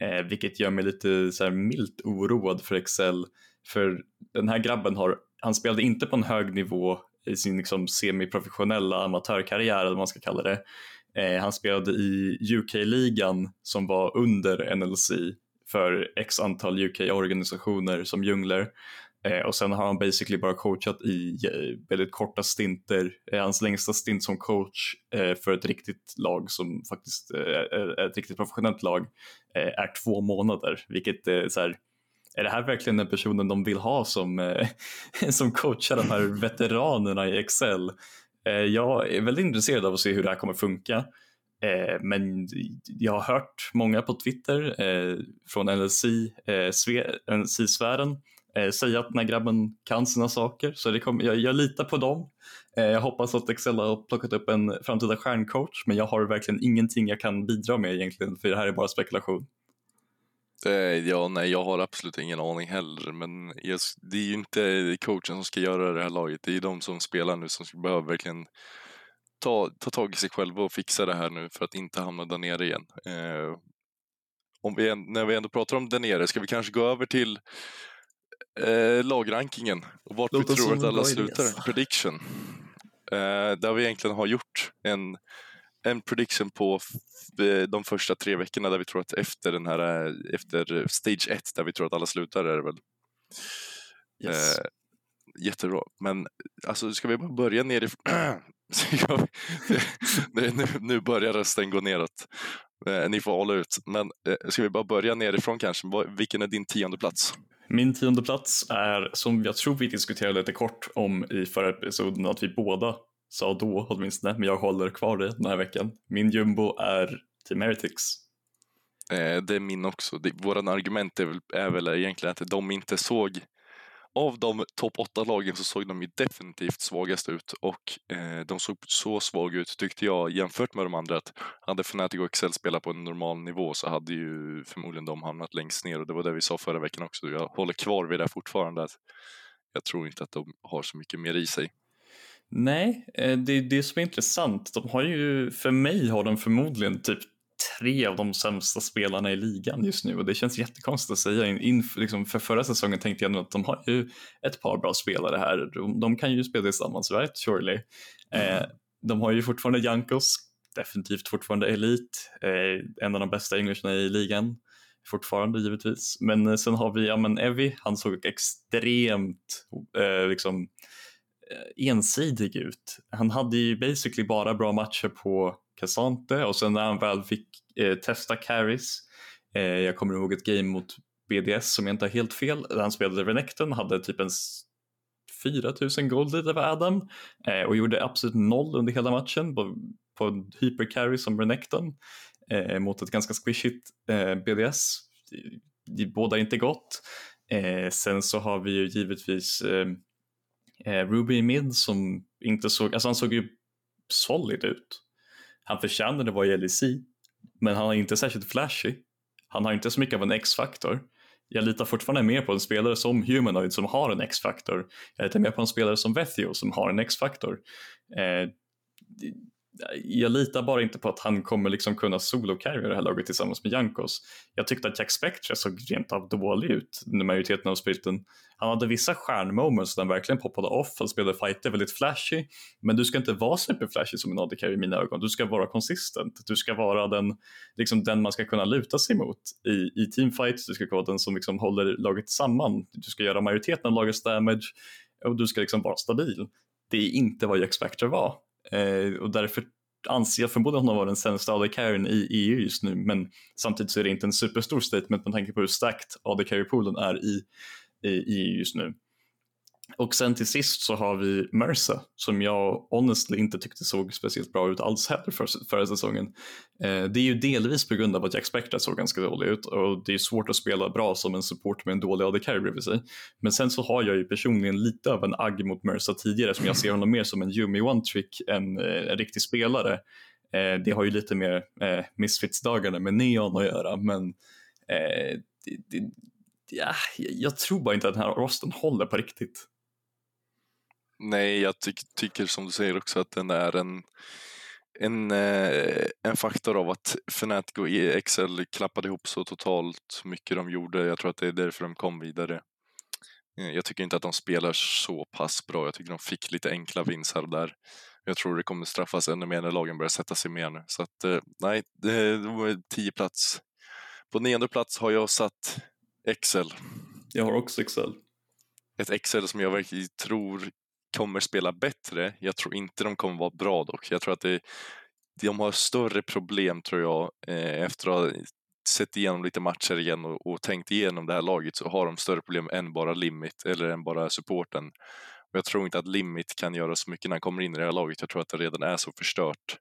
eh, vilket gör mig lite så här milt oroad för Excel för den här grabben har, han spelade inte på en hög nivå i sin liksom semiprofessionella amatörkarriär eller vad man ska kalla det. Eh, han spelade i UK-ligan som var under NLC för x antal UK-organisationer som jungler eh, och sen har han basically bara coachat i eh, väldigt korta stinter. Eh, hans längsta stint som coach eh, för ett riktigt lag som faktiskt är ett riktigt professionellt lag eh, är två månader vilket är så här, är det här verkligen den personen de vill ha som, eh, <laughs> som coachar de här veteranerna i Excel? Eh, jag är väldigt intresserad av att se hur det här kommer funka. Eh, men jag har hört många på Twitter från NLC-sfären säga att den här grabben kan sina saker, så det kommer, jag, jag litar på dem. Jag hoppas att Excel har plockat upp en framtida stjärncoach, men jag har verkligen ingenting jag kan bidra med egentligen, för det här är bara spekulation. Eh, ja, nej, jag har absolut ingen aning heller, men det är ju inte coachen som ska göra det här laget. Det är de som spelar nu som behöver verkligen ta, ta tag i sig själva och fixa det här nu för att inte hamna där nere igen. Eh, om vi, när vi ändå pratar om där nere, ska vi kanske gå över till eh, lagrankingen och vart Låt vi tror att alla slutar. Prediction. Eh, där vi egentligen har gjort en en prediction på eh, de första tre veckorna där vi tror att efter den här, eh, efter stage 1 där vi tror att alla slutar är det väl. Yes. Eh, jättebra, men alltså ska vi bara börja nerifrån? <clears throat> <laughs> nu, nu börjar rösten gå neråt. Eh, ni får hålla ut. Men eh, ska vi bara börja nerifrån kanske? Vilken är din tionde plats? Min tionde plats är, som jag tror vi diskuterade lite kort om i förra episoden, att vi båda sa då åtminstone, men jag håller kvar det den här veckan. Min jumbo är Team Heretics. Eh, det är min också. Våran argument är väl, är väl egentligen att de inte såg av de topp 8-lagen så såg de ju definitivt svagast ut och eh, de såg så svaga ut tyckte jag jämfört med de andra att hade Fnatic och Excel spelat på en normal nivå så hade ju förmodligen de hamnat längst ner och det var det vi sa förra veckan också. Jag håller kvar vid det fortfarande att jag tror inte att de har så mycket mer i sig. Nej, eh, det är det som är intressant. De har ju, för mig har de förmodligen typ tre av de sämsta spelarna i ligan just nu och det känns jättekonstigt att säga. In, liksom för förra säsongen tänkte jag nog att de har ju ett par bra spelare här. De, de kan ju spela tillsammans, right? Surely. Mm. Eh, de har ju fortfarande Jankos, definitivt fortfarande elit, eh, en av de bästa engelsarna i ligan fortfarande givetvis. Men eh, sen har vi ja, men Evi, han såg extremt eh, liksom, eh, Eh, ensidig ut. Han hade ju basically bara bra matcher på Cassante och sen när han väl fick eh, testa carries, eh, jag kommer ihåg ett game mot BDS som jag inte har helt fel, där han spelade Renekton, hade typ en 4000 gold över Adam eh, och gjorde absolut noll under hela matchen på, på en hypercarry som Renekton eh, mot ett ganska squishigt eh, BDS. Det båda inte gott. Eh, sen så har vi ju givetvis eh, eh, Ruby i Mid som inte såg, alltså han såg ju solid ut. Han förtjänade att vara i LEC, men han är inte särskilt flashy. Han har inte så mycket av en X-faktor. Jag litar fortfarande mer på en spelare som Humanoid som har en X-faktor. Jag litar mer på en spelare som Vethio som har en X-faktor. Eh, jag litar bara inte på att han kommer liksom kunna solo-carry det här laget tillsammans med Jankos. Jag tyckte att Jack Spectre såg rent av dålig ut under majoriteten av spelten. Han hade vissa stjärnmoments där han verkligen poppade off, han spelade fighter väldigt flashy, men du ska inte vara superflashy som en AD carry i mina ögon. Du ska vara konsistent. Du ska vara den, liksom den man ska kunna luta sig mot i, i teamfights. Du ska vara den som liksom håller laget samman. Du ska göra majoriteten av lagets damage och du ska liksom vara stabil. Det är inte vad Jack Spectre var. Eh, och därför anser jag förmodligen honom vara den sämsta AD carryn i EU just nu men samtidigt så är det inte en superstor statement med tanke på hur stacked AD carry-poolen är i, i EU just nu. Och sen till sist så har vi Mercer som jag honestly inte tyckte såg speciellt bra ut alls heller för, förra säsongen. Eh, det är ju delvis på grund av att Jack Spectre såg ganska dålig ut och det är svårt att spela bra som en support med en dålig AD carry bredvid sig. Men sen så har jag ju personligen lite av en agg mot Mercer tidigare som jag ser honom mer som en Yumi one-trick än eh, en riktig spelare. Eh, det har ju lite mer eh, Misfits-dagarna med Neon att göra men eh, det, det, ja, jag tror bara inte att den här rosten håller på riktigt. Nej, jag ty tycker som du säger också att den är en, en, eh, en faktor av att Fnatic och Excel klappade ihop så totalt mycket de gjorde. Jag tror att det är därför de kom vidare. Eh, jag tycker inte att de spelar så pass bra. Jag tycker de fick lite enkla och där. Jag tror det kommer straffas ännu mer när lagen börjar sätta sig mer nu. Så att, eh, nej, det var tio plats. På nionde plats har jag satt Excel. Jag har också Excel. Ett Excel som jag verkligen tror kommer spela bättre. Jag tror inte de kommer vara bra dock. Jag tror att det, de har större problem tror jag eh, efter att ha sett igenom lite matcher igen och, och, tänkt igenom det här laget så har de större problem än bara limit eller än bara supporten. Och jag tror inte att limit kan göra så mycket när han kommer in i det här laget. Jag tror att det redan är så förstört.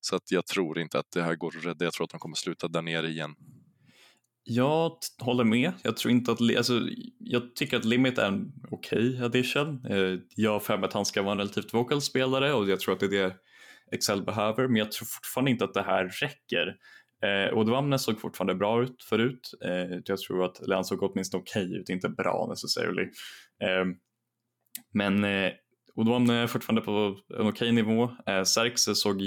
Så att jag tror inte att det här går att rädda. Jag tror att de kommer sluta där nere igen. Jag håller med. Jag tror inte att, alltså, jag tycker att Limit är en okej okay addition. Eh, jag har för mig att han ska vara en relativt vocal spelare och jag tror att det är det Excel behöver, men jag tror fortfarande inte att det här räcker. Eh, Odwamne såg fortfarande bra ut förut. Eh, jag tror att, eller han såg åtminstone okej okay ut, inte bra necessarily. Eh, men eh, Odwamne är fortfarande på en okej okay nivå. Eh, Serkse såg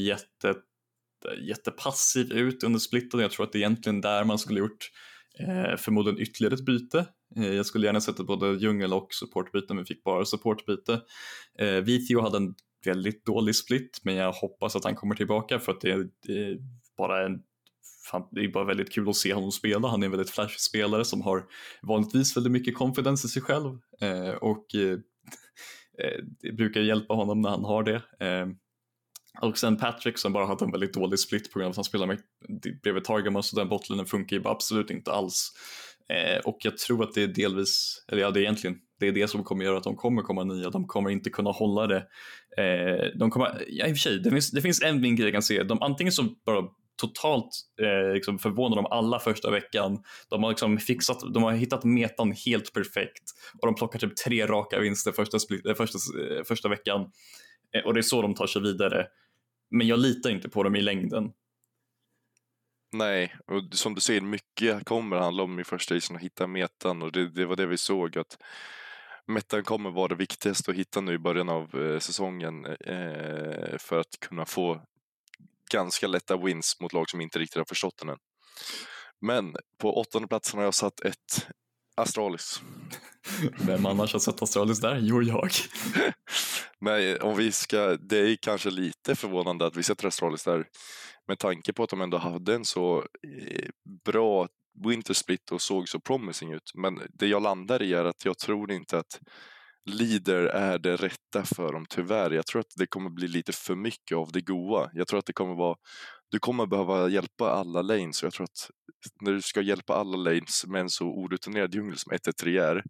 jätte jättepassiv ut under splitten. Jag tror att det är egentligen där man skulle gjort eh, förmodligen ytterligare ett byte. Eh, jag skulle gärna sett både djungel och supportbyte men fick bara supportbyte. Eh, Vithio hade en väldigt dålig split men jag hoppas att han kommer tillbaka för att det är, det är bara en fan, det är bara väldigt kul att se honom spela. Han är en väldigt flashig spelare som har vanligtvis väldigt mycket confidence i sig själv eh, och eh, <laughs> eh, det brukar hjälpa honom när han har det. Eh, och sen Patrick som bara hade en väldigt dålig split på grund av att han spelade med, bredvid Targamas och den botlinen funkar ju absolut inte alls. Eh, och jag tror att det är delvis, eller ja det är egentligen, det är det som kommer göra att de kommer komma nya, de kommer inte kunna hålla det. Eh, de kommer, ja i och för sig, det finns, det finns en vinkel jag kan se, de antingen så bara totalt eh, liksom förvånade om alla första veckan. De har, liksom fixat, de har hittat metan helt perfekt och de plockar typ tre raka vinster första, eh, första, eh, första veckan eh, och det är så de tar sig vidare. Men jag litar inte på dem i längden. Nej, och som du säger, mycket kommer handla om i första isen att hitta metan och det, det var det vi såg att metan kommer vara det viktigaste att hitta nu i början av eh, säsongen eh, för att kunna få ganska lätta wins mot lag som inte riktigt har förstått den än. Men på åttonde platsen har jag satt ett Astralis. Vem annars har sett Astralis där? Jo, jag. Men om vi ska, det är kanske lite förvånande att vi sätter Astralis där med tanke på att de ändå hade en så eh, bra Winter Split och såg så promising ut. Men det jag landar i är att jag tror inte att Leader är det rätta för dem tyvärr. Jag tror att det kommer bli lite för mycket av det goa. Jag tror att det kommer vara du kommer behöva hjälpa alla lanes och jag tror att när du ska hjälpa alla lanes med en så orutinerad djungel som 1-3 är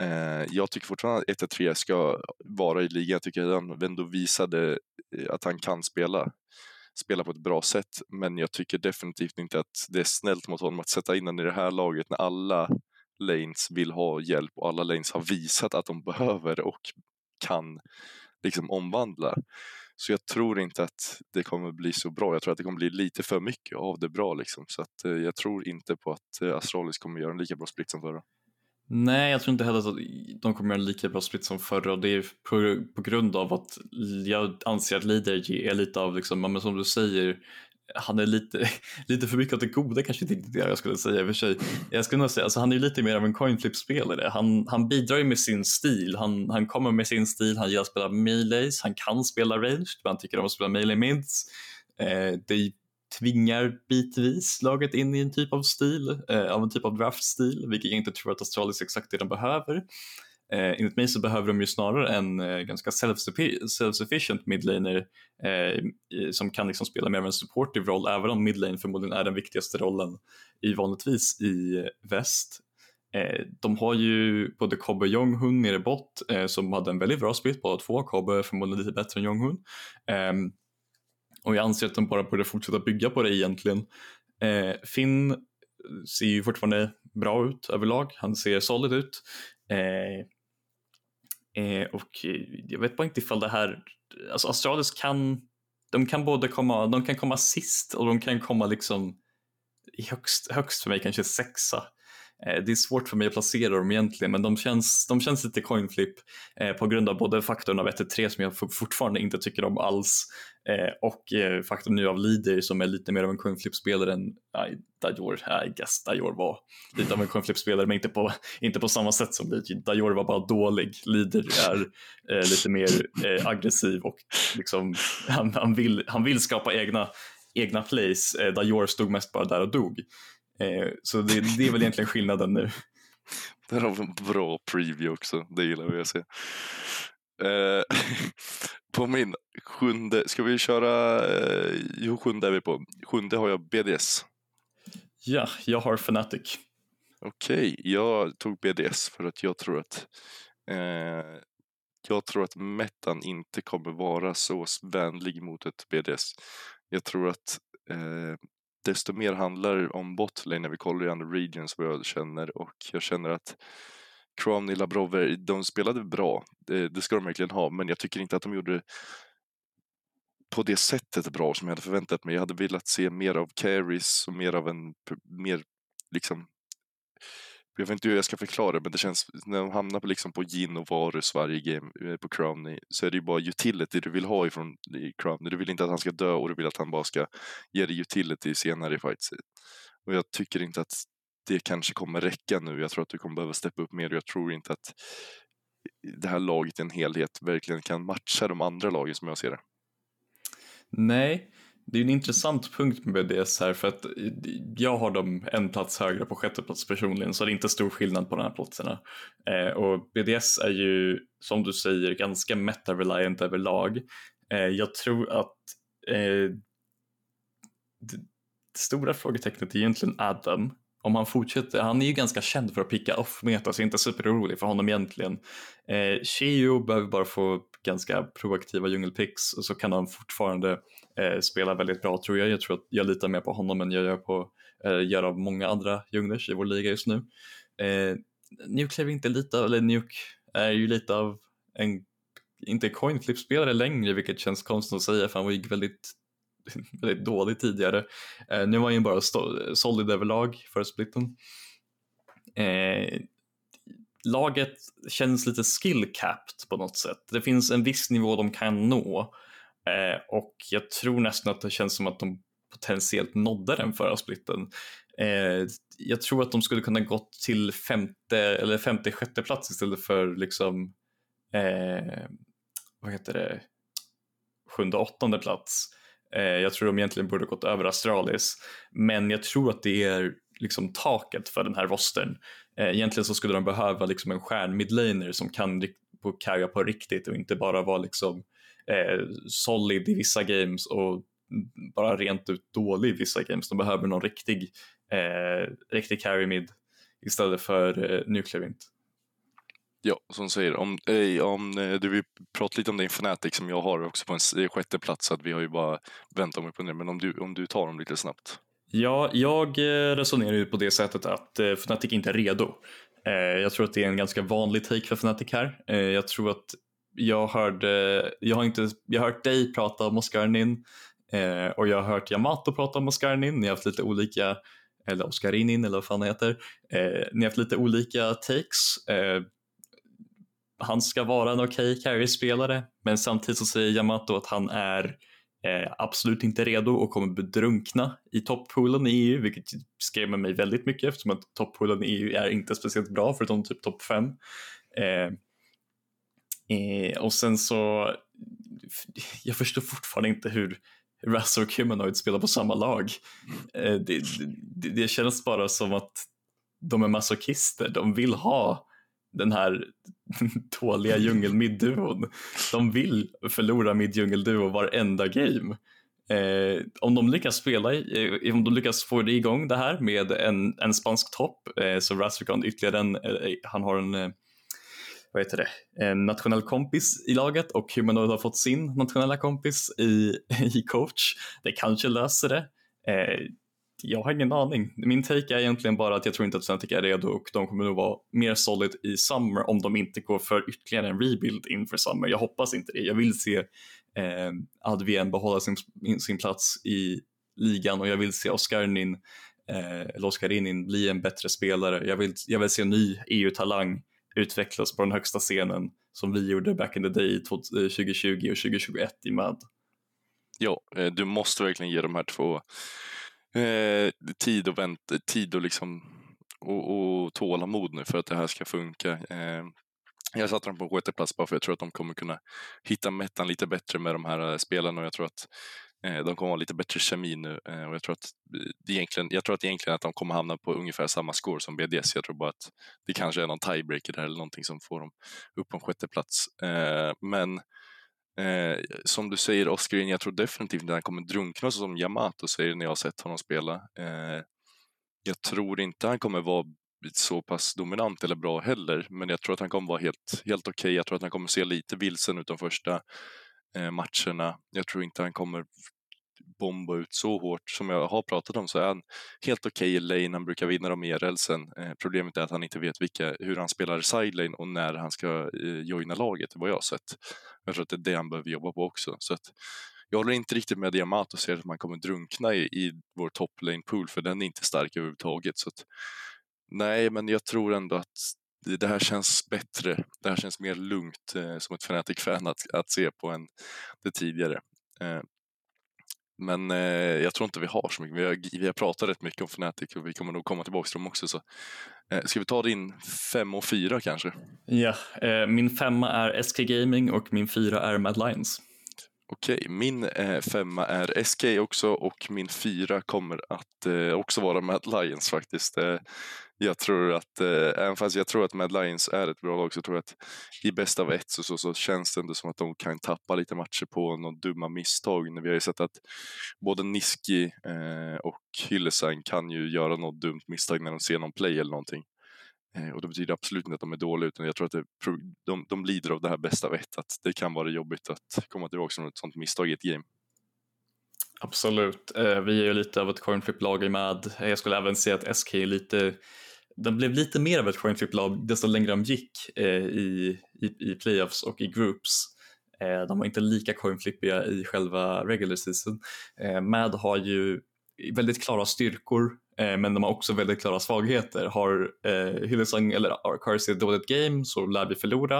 eh, jag tycker fortfarande att 1-3 ska vara i ligan. Jag tycker att han ändå visade eh, att han kan spela spela på ett bra sätt men jag tycker definitivt inte att det är snällt mot honom att sätta in honom i det här laget när alla lanes vill ha hjälp och alla lanes har visat att de behöver och kan liksom omvandla. Så jag tror inte att det kommer bli så bra. Jag tror att det kommer bli lite för mycket av det bra liksom. Så att eh, jag tror inte på att eh, Astralis kommer göra en lika bra split som förra. Nej, jag tror inte heller att de kommer göra en lika bra split som förra det är på, på grund av att jag anser att Leader är lite av, liksom, men som du säger, han är lite, <laughs> lite för mycket av det goda kanske inte det jag skulle säga i och för sig. Jag skulle nog säga, alltså han är lite mer av en coinflip-spelare. Han, han bidrar ju med sin stil, han, han kommer med sin stil, han gillar att spela melees, han kan spela range, han tycker om att spela melee mids. Eh, det tvingar bitvis laget in i en typ av stil, eh, av en typ av draftstil, vilket jag inte tror att Astralis exakt det de behöver. Eh, enligt mig så behöver de ju snarare en eh, ganska self-sufficient midlaner eh, som kan liksom spela mer av en supportive roll även om midlane förmodligen är den viktigaste rollen i vanligtvis i väst. Eh, de har ju både Kobbe och Jonghun nere bort eh, som hade en väldigt bra split båda två. Kobbe är förmodligen lite bättre än Jonghun. Ehm, och jag anser att de bara borde fortsätta bygga på det egentligen. Eh, Finn ser ju fortfarande bra ut överlag. Han ser solid ut. Eh, Eh, och eh, jag vet bara inte ifall det här, alltså Astralis kan, de kan både komma, de kan komma sist och de kan komma liksom högst, högst för mig kanske sexa. Eh, det är svårt för mig att placera dem egentligen men de känns, de känns lite coinflip eh, på grund av både faktorn av 1-3 som jag fortfarande inte tycker om alls eh, och eh, faktorn nu av Leader som är lite mer av en coinflip-spelare än I, Dior, I guess Dior var lite av en coinflip-spelare men inte på, inte på samma sätt som Leader. Dior var bara dålig, Leader är eh, lite mer aggressiv och liksom, han, han, vill, han vill skapa egna egna plays. Eh, stod mest bara där och dog. Eh, så det, det är väl egentligen skillnaden nu. Där har vi en bra preview också, det gillar vi att se. Eh, <laughs> på min sjunde, ska vi köra, eh, jo sjunde är vi på. Sjunde har jag BDS. Ja, jag har Fnatic. Okej, okay, jag tog BDS för att jag tror att eh, jag tror att metan inte kommer vara så vänlig mot ett BDS. Jag tror att eh, desto mer handlar om botlane när vi kollar i andra regions vad jag känner och jag känner att Crowny, Labrover, de spelade bra. Det, det, ska de verkligen ha, men jag tycker inte att de gjorde på det sättet bra som jag hade förväntat mig. Jag hade velat se mer av carries och mer av en mer liksom jag vet inte hur jag ska förklara men det känns när de hamnar på, liksom på gin och varus varje game eh, på Crowny så är det ju bara utility du vill ha ifrån Crowny. Du vill inte att han ska dö och du vill att han bara ska ge dig utility senare i fights. Och jag tycker inte att det kanske kommer räcka nu. Jag tror att du kommer behöva steppa upp mer och jag tror inte att det här laget i en helhet verkligen kan matcha de andra lagen som jag ser det. Nej, det är en intressant punkt med BDS här för att jag har dem en plats högre på sjätte plats personligen så det är inte stor skillnad på de här platserna. Eh, och BDS är ju som du säger ganska meta-reliant överlag. Eh, jag tror att eh, det, det stora frågetecknet är egentligen Adam om han fortsätter, han är ju ganska känd för att picka off meta så jag är inte superorolig för honom egentligen. Eh, behöver bara få ganska proaktiva djungelpicks och så kan han fortfarande eh, spela väldigt bra tror jag. Jag tror att jag litar mer på honom än jag gör på eh, gör av många andra djunglers i vår liga just nu. Eh, Nuke är inte lite, eller Nuke är ju lite av en, inte coin flip-spelare längre vilket känns konstigt att säga för han gick väldigt <laughs> väldigt dålig tidigare. Eh, nu var han ju bara solid överlag för splitten. Eh, laget känns lite skill capped på något sätt. Det finns en viss nivå de kan nå eh, och jag tror nästan att det känns som att de potentiellt nådde den förra splitten. Eh, jag tror att de skulle kunna gått till femte eller femte sjätte plats istället för liksom eh, vad heter det sjunde åttonde plats. Eh, jag tror de egentligen borde gått över Astralis, men jag tror att det är liksom taket för den här rostern. Eh, egentligen så skulle de behöva liksom en stjärn midlaner som kan på carrya på riktigt och inte bara vara liksom eh, solid i vissa games och bara rent ut dålig i vissa games. De behöver någon riktig, eh, riktig carry mid istället för eh, nuclear vint. Ja, som säger, om, eh, om du vill prata lite om din Fnatic som jag har också på en sjätte plats, så att vi har ju bara väntat mig på det, men om du, om du tar dem lite snabbt. Ja, jag eh, resonerar ju på det sättet att eh, Fnatic inte är redo. Eh, jag tror att det är en ganska vanlig take för Fnatic här. Jag tror att jag hörde, jag har inte, jag har hört dig prata om Oskarnin och jag har hört Yamato prata om Oskarnin, Ni har haft lite olika, eller Oscarinin eller vad fan det heter. Ni har haft lite olika takes han ska vara en okej okay carry-spelare men samtidigt så säger Yamato att han är eh, Eh, absolut inte redo och kommer bedrunkna i toppoolen i EU vilket skrämmer mig väldigt mycket eftersom att toppoolen i EU är inte speciellt bra förutom typ topp 5. Eh, eh, och sen så jag förstår fortfarande inte hur Razor och Humanoid spelar på samma lag. Eh, det, det, det känns bara som att de är masochister, de vill ha den här <laughs> dåliga djungelmidduon. De vill förlora midjungelduo varenda game. Eh, om de lyckas spela, eh, om de lyckas få det igång det här med en, en spansk topp, eh, så Rastricon ytterligare en, eh, eh, han har en eh, vad heter det, en nationell kompis i laget och Humanoid har fått sin nationella kompis i, <laughs> i coach. Det kanske löser det. Eh, jag har ingen aning. Min take är egentligen bara att jag tror inte att Celtic är redo och de kommer nog vara mer solid i Summer om de inte går för ytterligare en rebuild inför Summer. Jag hoppas inte det. Jag vill se eh, Advien behålla sin, sin plats i ligan och jag vill se Oskarnin, eh, eller Oscarinin bli en bättre spelare. Jag vill, jag vill se en ny EU-talang utvecklas på den högsta scenen som vi gjorde back in the day 2020 eh, och 2021 i MAD. Ja, eh, du måste verkligen ge de här två eh, tid och vänt, tid och liksom och, och tålamod nu för att det här ska funka. Eh, jag satte dem på sjätte plats bara för jag tror att de kommer kunna hitta mättan lite bättre med de här eh, spelarna och jag tror att eh, de kommer ha lite bättre kemi nu eh, och jag tror att det egentligen, jag tror att egentligen att de kommer hamna på ungefär samma score som BDS. Jag tror bara att det kanske är någon tiebreaker där eller någonting som får dem upp på en sjätte plats. Eh, men Eh, som du säger, Oskar, jag tror definitivt att han kommer drunkna som Yamato säger när jag har sett honom spela. Eh, jag tror inte han kommer vara så pass dominant eller bra heller, men jag tror att han kommer vara helt, helt okej. Okay. Jag tror att han kommer se lite vilsen ut de första eh, matcherna. Jag tror inte han kommer bomba ut så hårt. Som jag har pratat om så är han helt okej okay i lane, han brukar vinna dem i. Eh, problemet är att han inte vet vilka, hur han spelar sidelane och när han ska eh, joina laget, vad jag har sett. Jag tror att det är det han behöver jobba på också. Så att, jag håller inte riktigt med Diamat och ser att man kommer drunkna i, i vår top lane pool för den är inte stark överhuvudtaget. Så att, nej, men jag tror ändå att det, här känns bättre. Det här känns mer lugnt eh, som ett fanatic fan att, att se på än det tidigare. Eh, men eh, jag tror inte vi har så mycket. Vi har, vi har pratat rätt mycket om Fnatic och vi kommer nog komma tillbaka till dem också. Så. Eh, ska vi ta din fem och fyra kanske? Ja, eh, min femma är SK Gaming och min fyra är Mad Lions. Okej, min eh, femma är SK också och min fyra kommer att eh, också vara Mad Lions faktiskt. Jag tror att, eh, även fast jag tror att Mad Lions är ett bra lag så tror jag att i bästa av ett så, så, så känns det ändå som att de kan tappa lite matcher på några dumma misstag. Vi har ju sett att både Niski eh, och Hyllesan kan ju göra något dumt misstag när de ser någon play eller någonting. Eh, och det betyder absolut inte att de är dåliga utan jag tror att det, de, de lider av det här bästa av ett. Att det kan vara jobbigt att komma tillbaka från ett sånt misstag i ett game. Absolut. Eh, vi är ju lite av ett coin flip-lag i MAD. Eh, jag skulle även säga att SK är lite den blev lite mer av ett coin flip-lag desto längre de gick eh, i, i, i playoffs och i groups. Eh, de var inte lika coin flippiga i själva regular season. Eh, MAD har ju väldigt klara styrkor Eh, men de har också väldigt klara svagheter. Har eh, Hillesong eller Arcarsi ett dåligt game så lär vi förlora.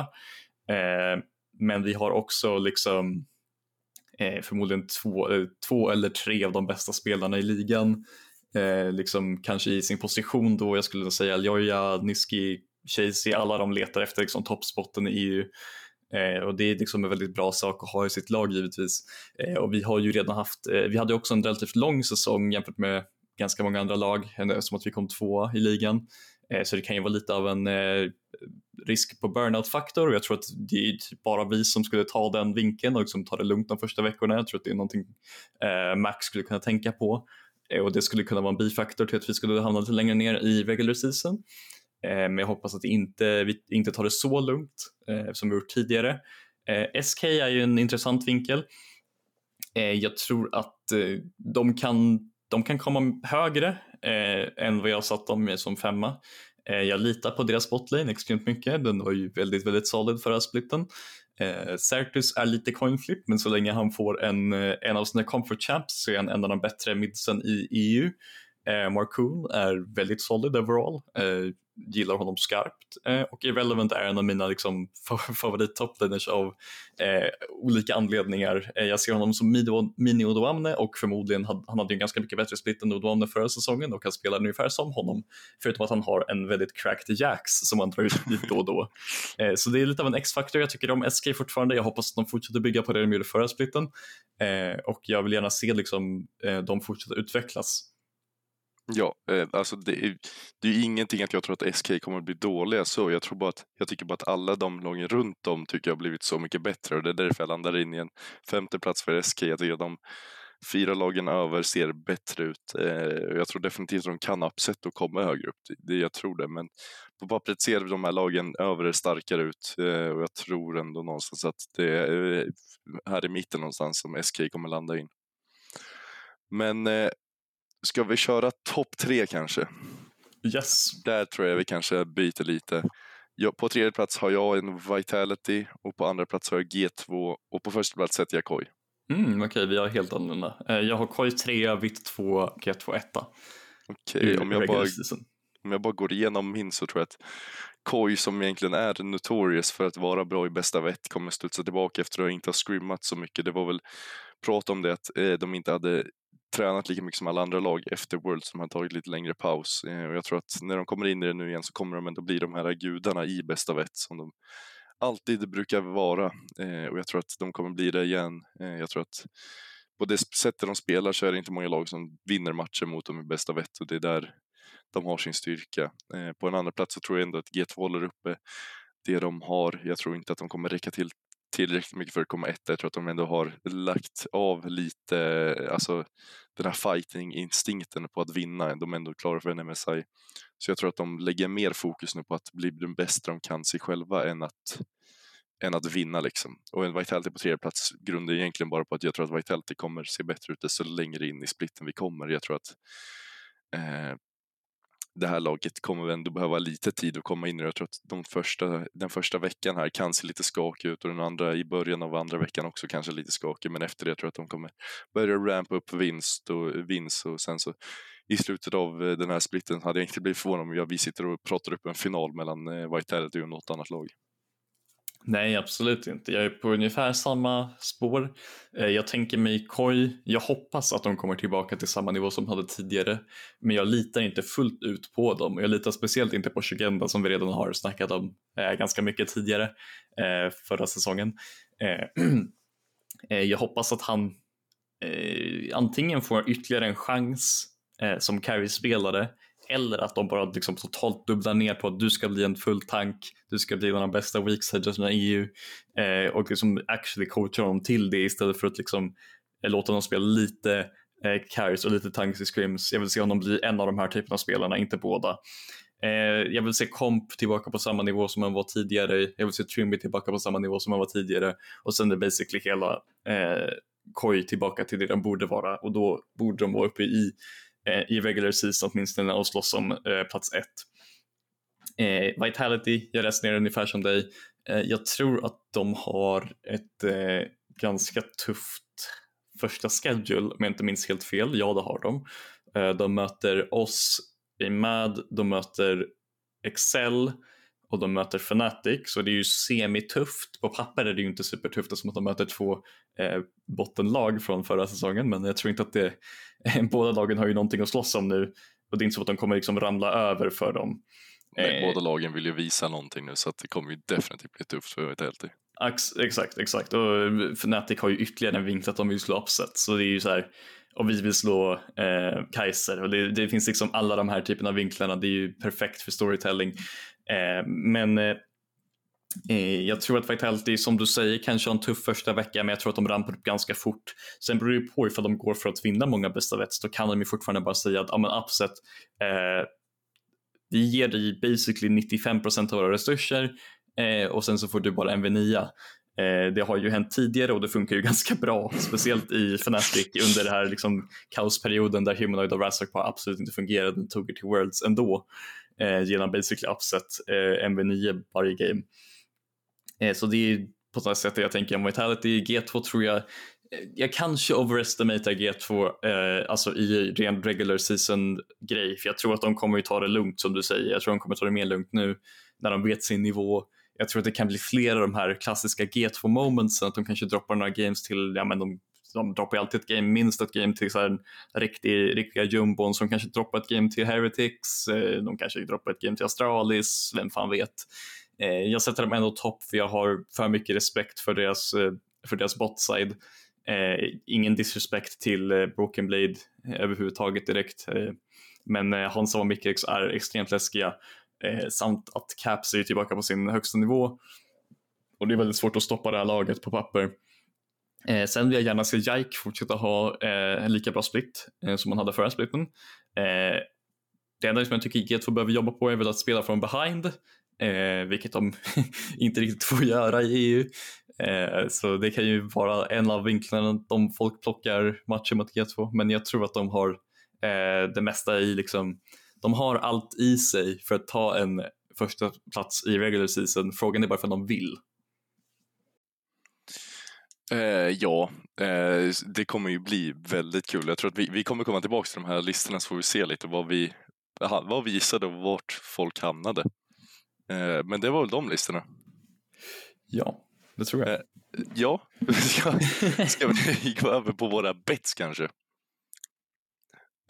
Eh, men vi har också liksom eh, förmodligen två, eh, två eller tre av de bästa spelarna i ligan. Eh, liksom kanske i sin position då, jag skulle säga Ljoja, Niski, Chasey, alla de letar efter liksom, toppspotten i EU. Eh, och det är liksom en väldigt bra sak att ha i sitt lag givetvis. Eh, och vi har ju redan haft, eh, vi hade också en relativt lång säsong jämfört med ganska många andra lag, eh, som att vi kom tvåa i ligan. Eh, så det kan ju vara lite av en eh, risk på burnout-faktor och jag tror att det är typ bara vi som skulle ta den vinkeln och liksom ta det lugnt de första veckorna. Jag tror att det är någonting eh, Max skulle kunna tänka på Eh, och det skulle kunna vara en bifaktor till att vi skulle hamna lite längre ner i regular season. Eh, men jag hoppas att inte, vi inte tar det så lugnt eh, som vi gjort tidigare. SK är ju en intressant vinkel. Jag tror att de kan de kan komma högre eh, än vad jag satt dem som femma. Eh, jag litar på deras botlane extremt mycket. Den var ju väldigt, väldigt solid förra splitten. Eh, Sertus är lite coinflip men så länge han får en, eh, en av sina comfort champs så är han en av de bättre midsen i EU. Eh, Marcoon är väldigt solid overall. Eh, gillar honom skarpt eh, och Irrelevant är en av mina liksom, <laughs> favorit topliners av eh, olika anledningar. Eh, jag ser honom som mini Odoamne och förmodligen hade han hade en ganska mycket bättre split än Odoamne förra säsongen och han spelar ungefär som honom förutom att han har en väldigt cracked jacks som han drar ut lite då och då. <laughs> Eh, så det är lite av en X-faktor. Jag tycker om SK fortfarande. Jag hoppas att de fortsätter bygga på det de gjorde förra splitten eh, och jag vill gärna se liksom, eh, de fortsätta utvecklas. Ja, eh, alltså det är, det är ingenting att jag tror att SK kommer att bli dåliga så. Jag, tror bara att, jag tycker bara att alla de lagen runt om tycker jag har blivit så mycket bättre och det är därför jag landar in i en femte plats för SK. Jag tycker att de fyra lagen över ser bättre ut. Eh, jag tror definitivt att de kan upset och komma högre upp. Det, jag tror det, men på pappret ser de här lagen över starkare ut eh, och jag tror ändå någonstans att det är eh, här i mitten någonstans som SK kommer landa in. Men eh, Ska vi köra topp tre kanske? Yes. Där tror jag vi kanske byter lite. Jag, på tredje plats har jag en Vitality och på andra plats har jag G2 och på första plats sätter jag Koi. Mm, Okej, okay, vi har helt annorlunda. Eh, jag har Koi 3, Vitt 2, G2 1. Okej, om, jag bara, om jag bara går igenom min så tror jag att Koi som egentligen är notorious för att vara bra i bästa vett kommer studsa tillbaka efter att inte ha scrimmat så mycket. Det var väl prat om det att eh, de inte hade tränat lika mycket som alla andra lag efter World som har tagit lite längre paus. Eh, och jag tror att när de kommer in i det nu igen så kommer de ändå bli de här gudarna i bästa vett som de alltid brukar vara. Eh, och jag tror att de kommer bli det igen. Eh, jag tror att på det sättet de spelar så är det inte många lag som vinner matcher mot dem i bästa vett och det är där de har sin styrka. På en andra plats så tror jag ändå att G2 håller uppe det de har. Jag tror inte att de kommer räcka till tillräckligt mycket för att komma etta. Jag tror att de ändå har lagt av lite, alltså den här fighting-instinkten på att vinna. De är ändå klara för en MSI. Så jag tror att de lägger mer fokus nu på att bli den bästa de kan sig själva än att, än att vinna liksom. Och en Vitality på tredje plats grundar egentligen bara på att jag tror att Vitality kommer se bättre ut så längre in i splitten vi kommer. Jag tror att eh, det här laget kommer ändå behöva lite tid att komma in i Jag tror att de första, den första veckan här kan se lite skakig ut och den andra i början av andra veckan också kanske lite skakig. Men efter det tror jag att de kommer börja rampa upp vinst och vinst och sen så i slutet av eh, den här splitten hade jag inte blivit förvånad om vi sitter och pratar upp en final mellan eh, Vitality och något annat lag. Nej, absolut inte. Jag är på ungefär samma spår. Eh, jag tänker mig Koi. Jag hoppas att de kommer tillbaka till samma nivå som de hade tidigare. Men jag litar inte fullt ut på dem. Jag litar speciellt inte på Shugenda som vi redan har snackat om eh, ganska mycket tidigare eh, förra säsongen. <clears throat> Jag hoppas att han antingen får ytterligare en chans som carry-spelare eller att de bara liksom totalt dubblar ner på att du ska bli en full tank, du ska bli en av de bästa weaksidesna i EU eh, och liksom actually coacha dem till det istället för att liksom eh, låta dem spela lite eh, carries och lite tanks i scrims. Jag vill se honom bli en av de här typerna av spelarna, inte båda. Eh, jag vill se Komp tillbaka på samma nivå som han var tidigare. Jag vill se Trimby tillbaka på samma nivå som han var tidigare och sen är basically hela eh, Koi tillbaka till det de borde vara och då borde de vara uppe i Eh, i regular season åtminstone och slåss om eh, plats ett. Eh, Vitality, jag resonerar ungefär som dig. Eh, jag tror att de har ett eh, ganska tufft första schedule om jag inte minns helt fel. Ja, det har de. de möter oss i MAD, de möter Excel och de möter Fnatic så det är ju semitufft. På papper är det ju inte supertufft eftersom att de möter två eh, bottenlag från förra säsongen men jag tror inte att det, <laughs> båda lagen har ju någonting att slåss om nu och det är inte så att de kommer liksom ramla över för dem. Nej, eh, båda lagen vill ju visa någonting nu så att det kommer ju definitivt bli tufft för Vitality. Exakt, exakt och Fnatic har ju ytterligare en vinklat att de vill slå uppset så det är ju så här och vi vill slå eh, Kaiser och det, det, finns liksom alla de här typerna av vinklarna. Det är ju perfekt för storytelling. Eh, men eh, eh, jag tror att Vitality, som du säger, kanske har en tuff första vecka, men jag tror att de rampar upp ganska fort. Sen beror det på ifall de går för att vinna många bästa vets, då kan de ju fortfarande bara säga att ja, men upset, eh, vi ger dig basically 95% av våra resurser eh, och sen så får du bara en V9. Eh, det har ju hänt tidigare och det funkar ju <laughs> ganska bra, speciellt i Fnatic under den här liksom, kaosperioden där Humanoid och Razork bara absolut inte fungerade den tog er till Worlds ändå eh, genom basically upset eh, MV9 varje game. Eh, så det är på något sätt jag tänker om Vitality. G2 tror jag, eh, jag kanske overestimatar G2 eh, alltså i ren regular season grej för jag tror att de kommer ju ta det lugnt som du säger. Jag tror de kommer ta det mer lugnt nu när de vet sin nivå. Jag tror att det kan bli fler av de här klassiska G2 momentsen, att de kanske droppar några games till, ja men de de droppar ju alltid ett game, minst ett game till så här riktig, riktiga jumbon som kanske droppar ett game till Heretics, eh, de kanske droppar ett game till Astralis, vem fan vet. Eh, jag sätter dem ändå topp för jag har för mycket respekt för deras, eh, för deras botside. Eh, ingen disrespect till eh, Broken Blade överhuvudtaget direkt. Men Hansa och Mikkex är extremt läskiga samt att Caps är tillbaka på sin högsta nivå. Och det är väldigt svårt att stoppa det här laget på papper. Eh, sen vill jag gärna se Jaik fortsätta ha eh, en lika bra split eh, som man hade förra splitten. Eh, det enda som jag tycker G2 behöver jobba på är väl att spela från behind, eh, vilket de <laughs> inte riktigt får göra i EU. Eh, så det kan ju vara en av vinklarna de folk plockar matcher mot G2, men jag tror att de har eh, det mesta i liksom, de har allt i sig för att ta en första plats i regular season. Frågan är bara för att de vill. Eh, ja, eh, det kommer ju bli väldigt kul. Jag tror att vi, vi kommer komma tillbaka till de här listorna så får vi se lite vad vi, vad vi gissade och vart folk hamnade. Eh, men det var väl de listorna. Ja, det tror jag. Eh, ja, <laughs> ska, ska vi <laughs> gå över på våra bets kanske?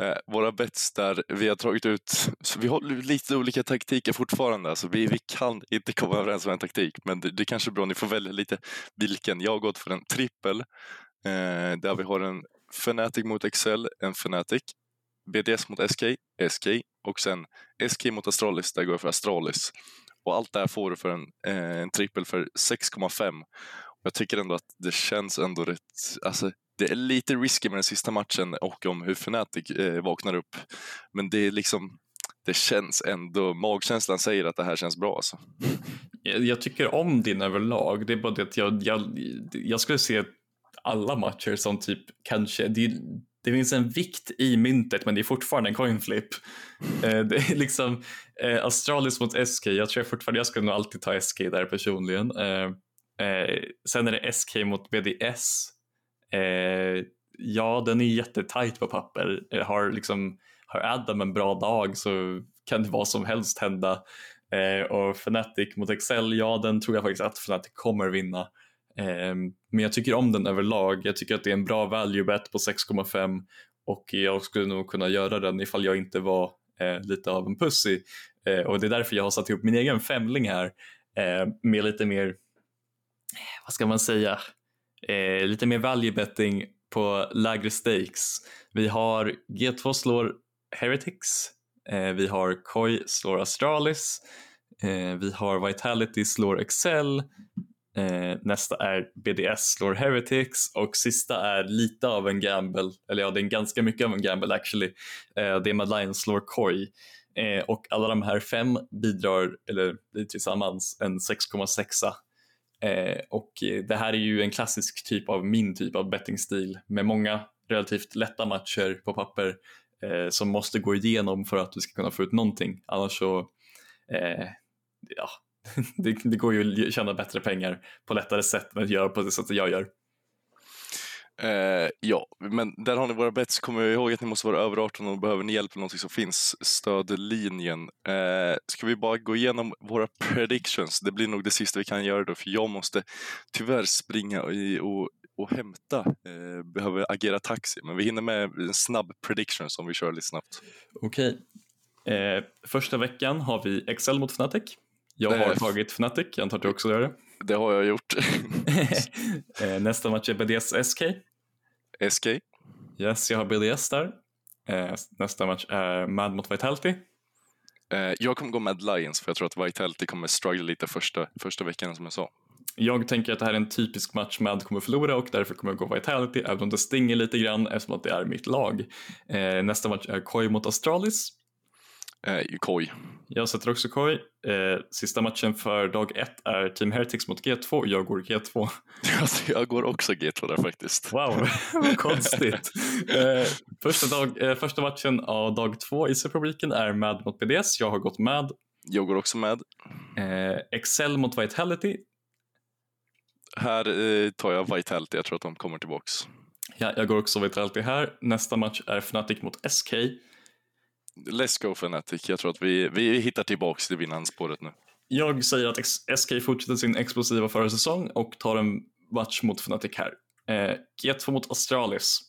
Eh, våra bets där vi har tagit ut, så vi har lite olika taktiker fortfarande, alltså vi, vi kan inte komma överens om en taktik, men det, det kanske är bra, ni får välja lite vilken. Jag har gått för en trippel, eh, där vi har en Fnatic mot Excel, en Fnatic, BDS mot SK, SK och sen SK mot Astralis, där går jag för Astralis. Och allt det här får du för en, eh, en trippel för 6,5. Jag tycker ändå att det känns ändå rätt, alltså det är lite risky med den sista matchen och om hur Fnatic eh, vaknar upp. Men det är liksom, det känns ändå, magkänslan säger att det här känns bra alltså. Jag tycker om din överlag, det är bara det att jag, jag, jag skulle se alla matcher som typ kanske, det, det finns en vikt i myntet men det är fortfarande en coin flip. Eh, det är liksom eh, Astralis mot SK, jag tror jag fortfarande, jag skulle nog alltid ta SK där personligen. Eh, eh, sen är det SK mot BDS Eh, ja, den är jättetajt på papper. Eh, har, liksom, har Adam en bra dag så kan det vad som helst hända. Eh, och Fnatic mot Excel, ja den tror jag faktiskt att Fnatic kommer vinna. Eh, men jag tycker om den överlag. Jag tycker att det är en bra value bet på 6,5 och jag skulle nog kunna göra den ifall jag inte var eh, lite av en pussy. Eh, och det är därför jag har satt ihop min egen femling här eh, med lite mer, eh, vad ska man säga, Eh, lite mer value betting på lägre stakes. Vi har G2 slår Heretics, eh, vi har Koi slår Astralis, eh, vi har Vitality slår Excel, eh, nästa är BDS slår Heretics och sista är lite av en gamble, eller ja det är ganska mycket av en gamble actually. Eh, det är Mad Lions slår Koi. Eh, och alla de här fem bidrar, eller blir tillsammans en 6,6 eh, och det här är ju en klassisk typ av min typ av bettingstil med många relativt lätta matcher på papper eh, som måste gå igenom för att du ska kunna få ut någonting. Annars så, eh, ja, <laughs> det, det, går ju att tjäna bättre pengar på lättare sätt än att göra på det sättet jag gör. Eh, ja, men där har ni våra bets. Kom ihåg att ni måste vara över 18 och behöver ni hjälp med någonting så finns stödlinjen. Eh, ska vi bara gå igenom våra predictions? Det blir nog det sista vi kan göra då, för jag måste tyvärr springa och, och hämta. Eh, behöver agera taxi, men vi hinner med en snabb prediction som vi kör lite snabbt. Okej. Eh, första veckan har vi Excel mot Fnatic. Jag har tagit Fnatic, jag antar att du också gör det. Det har jag gjort. <laughs> Eh, nästa match är BDS SK. SK. Yes, jag har BDS där. Eh, nästa match är Mad mot Vitality. Eh, jag kommer gå med Lions för jag tror att Vitality kommer struggle lite första, första veckan som jag sa. Jag tänker att det här är en typisk match Mad kommer förlora och därför kommer jag gå Vitality även om det stinger lite grann eftersom att det är mitt lag. nästa match är Koi mot Astralis. Eh, Koi. Jag sätter också Koi. Eh, sista matchen för dag ett är Team Heretics mot G2 och jag går G2. Alltså, <laughs> jag går också G2 där faktiskt. Wow, <laughs> vad konstigt. eh, första, dag, eh, första matchen av dag två i Superpubliken är Mad mot BDS. Jag har gått Mad. Jag går också med. Eh, Excel mot Vitality. Här eh, tar jag Vitality, jag tror att de kommer tillbaks. Ja, jag går också Vitality här. Nästa match är Fnatic mot SK. Let's go Fnatic. Jag tror att vi, vi hittar tillbaks till vinnarspåret nu. Jag säger att SK fortsätter sin explosiva förra säsong och tar en match mot Fnatic här. Eh, G2 mot Astralis.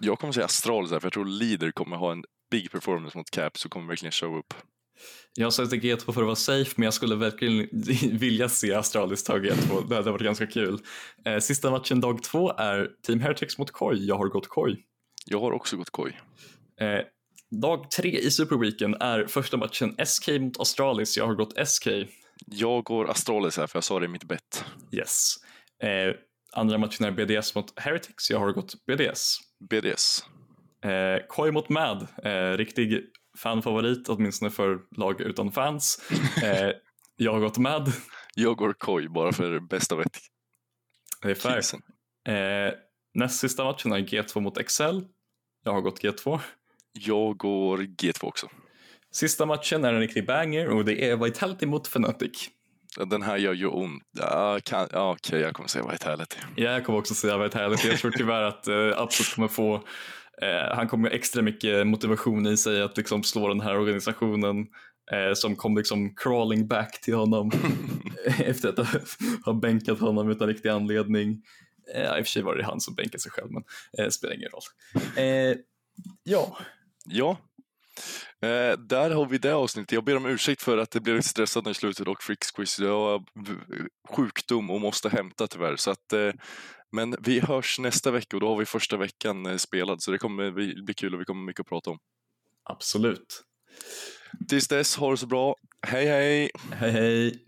Jag kommer säga Astralis här, för jag tror Leader kommer ha en big performance mot Caps och kommer verkligen show upp. Jag sätter G2 för att vara safe, men jag skulle verkligen <laughs> vilja se Astralis ta G2. Det hade varit ganska kul. Eh, sista matchen dag två är Team Heretics mot Koi. Jag har gått Koi. Jag har också gått Koi. Eh, Dag tre i Superweeken är första matchen SK mot Astralis. Jag har gått SK. Jag går Astralis här för jag sa det i mitt bett. Yes. Eh, andra matchen är BDS mot Heretics. Jag har gått BDS. BDS. Eh, Koi mot Mad. Eh, riktig fanfavorit, åtminstone för lag utan fans. Eh, <laughs> jag har gått Mad. Jag går Koi bara för bästa vett. Det är fair. Eh, näst sista matchen är G2 mot Excel. Jag har gått G2. Jag går G2 också. Sista matchen är en riktig banger och det är Vitality mot Fnatic. Den här gör ju ont. Ja, kan, ja, okej, jag kommer säga Vitality. Ja, jag kommer också säga Vitality. Jag tror tyvärr att uh, Absolut kommer få uh, han kommer extra mycket motivation i sig att liksom slå den här organisationen uh, som kom liksom crawling back till honom <laughs> efter att ha bänkat honom utan riktig anledning. Uh, I och för sig var det han som bänkade sig själv men uh, spelar ingen roll. ja, Ja, eh, där har vi det avsnittet. Jag ber om ursäkt för att det blev lite stressat i slutet och Fricks quiz. Jag har sjukdom och måste hämta tyvärr. Så att, eh, men vi hörs nästa vecka och då har vi första veckan eh, spelad så det kommer bli kul och vi kommer mycket att prata om. Absolut. Tills dess, ha det så bra. Hej hej! Hej hej!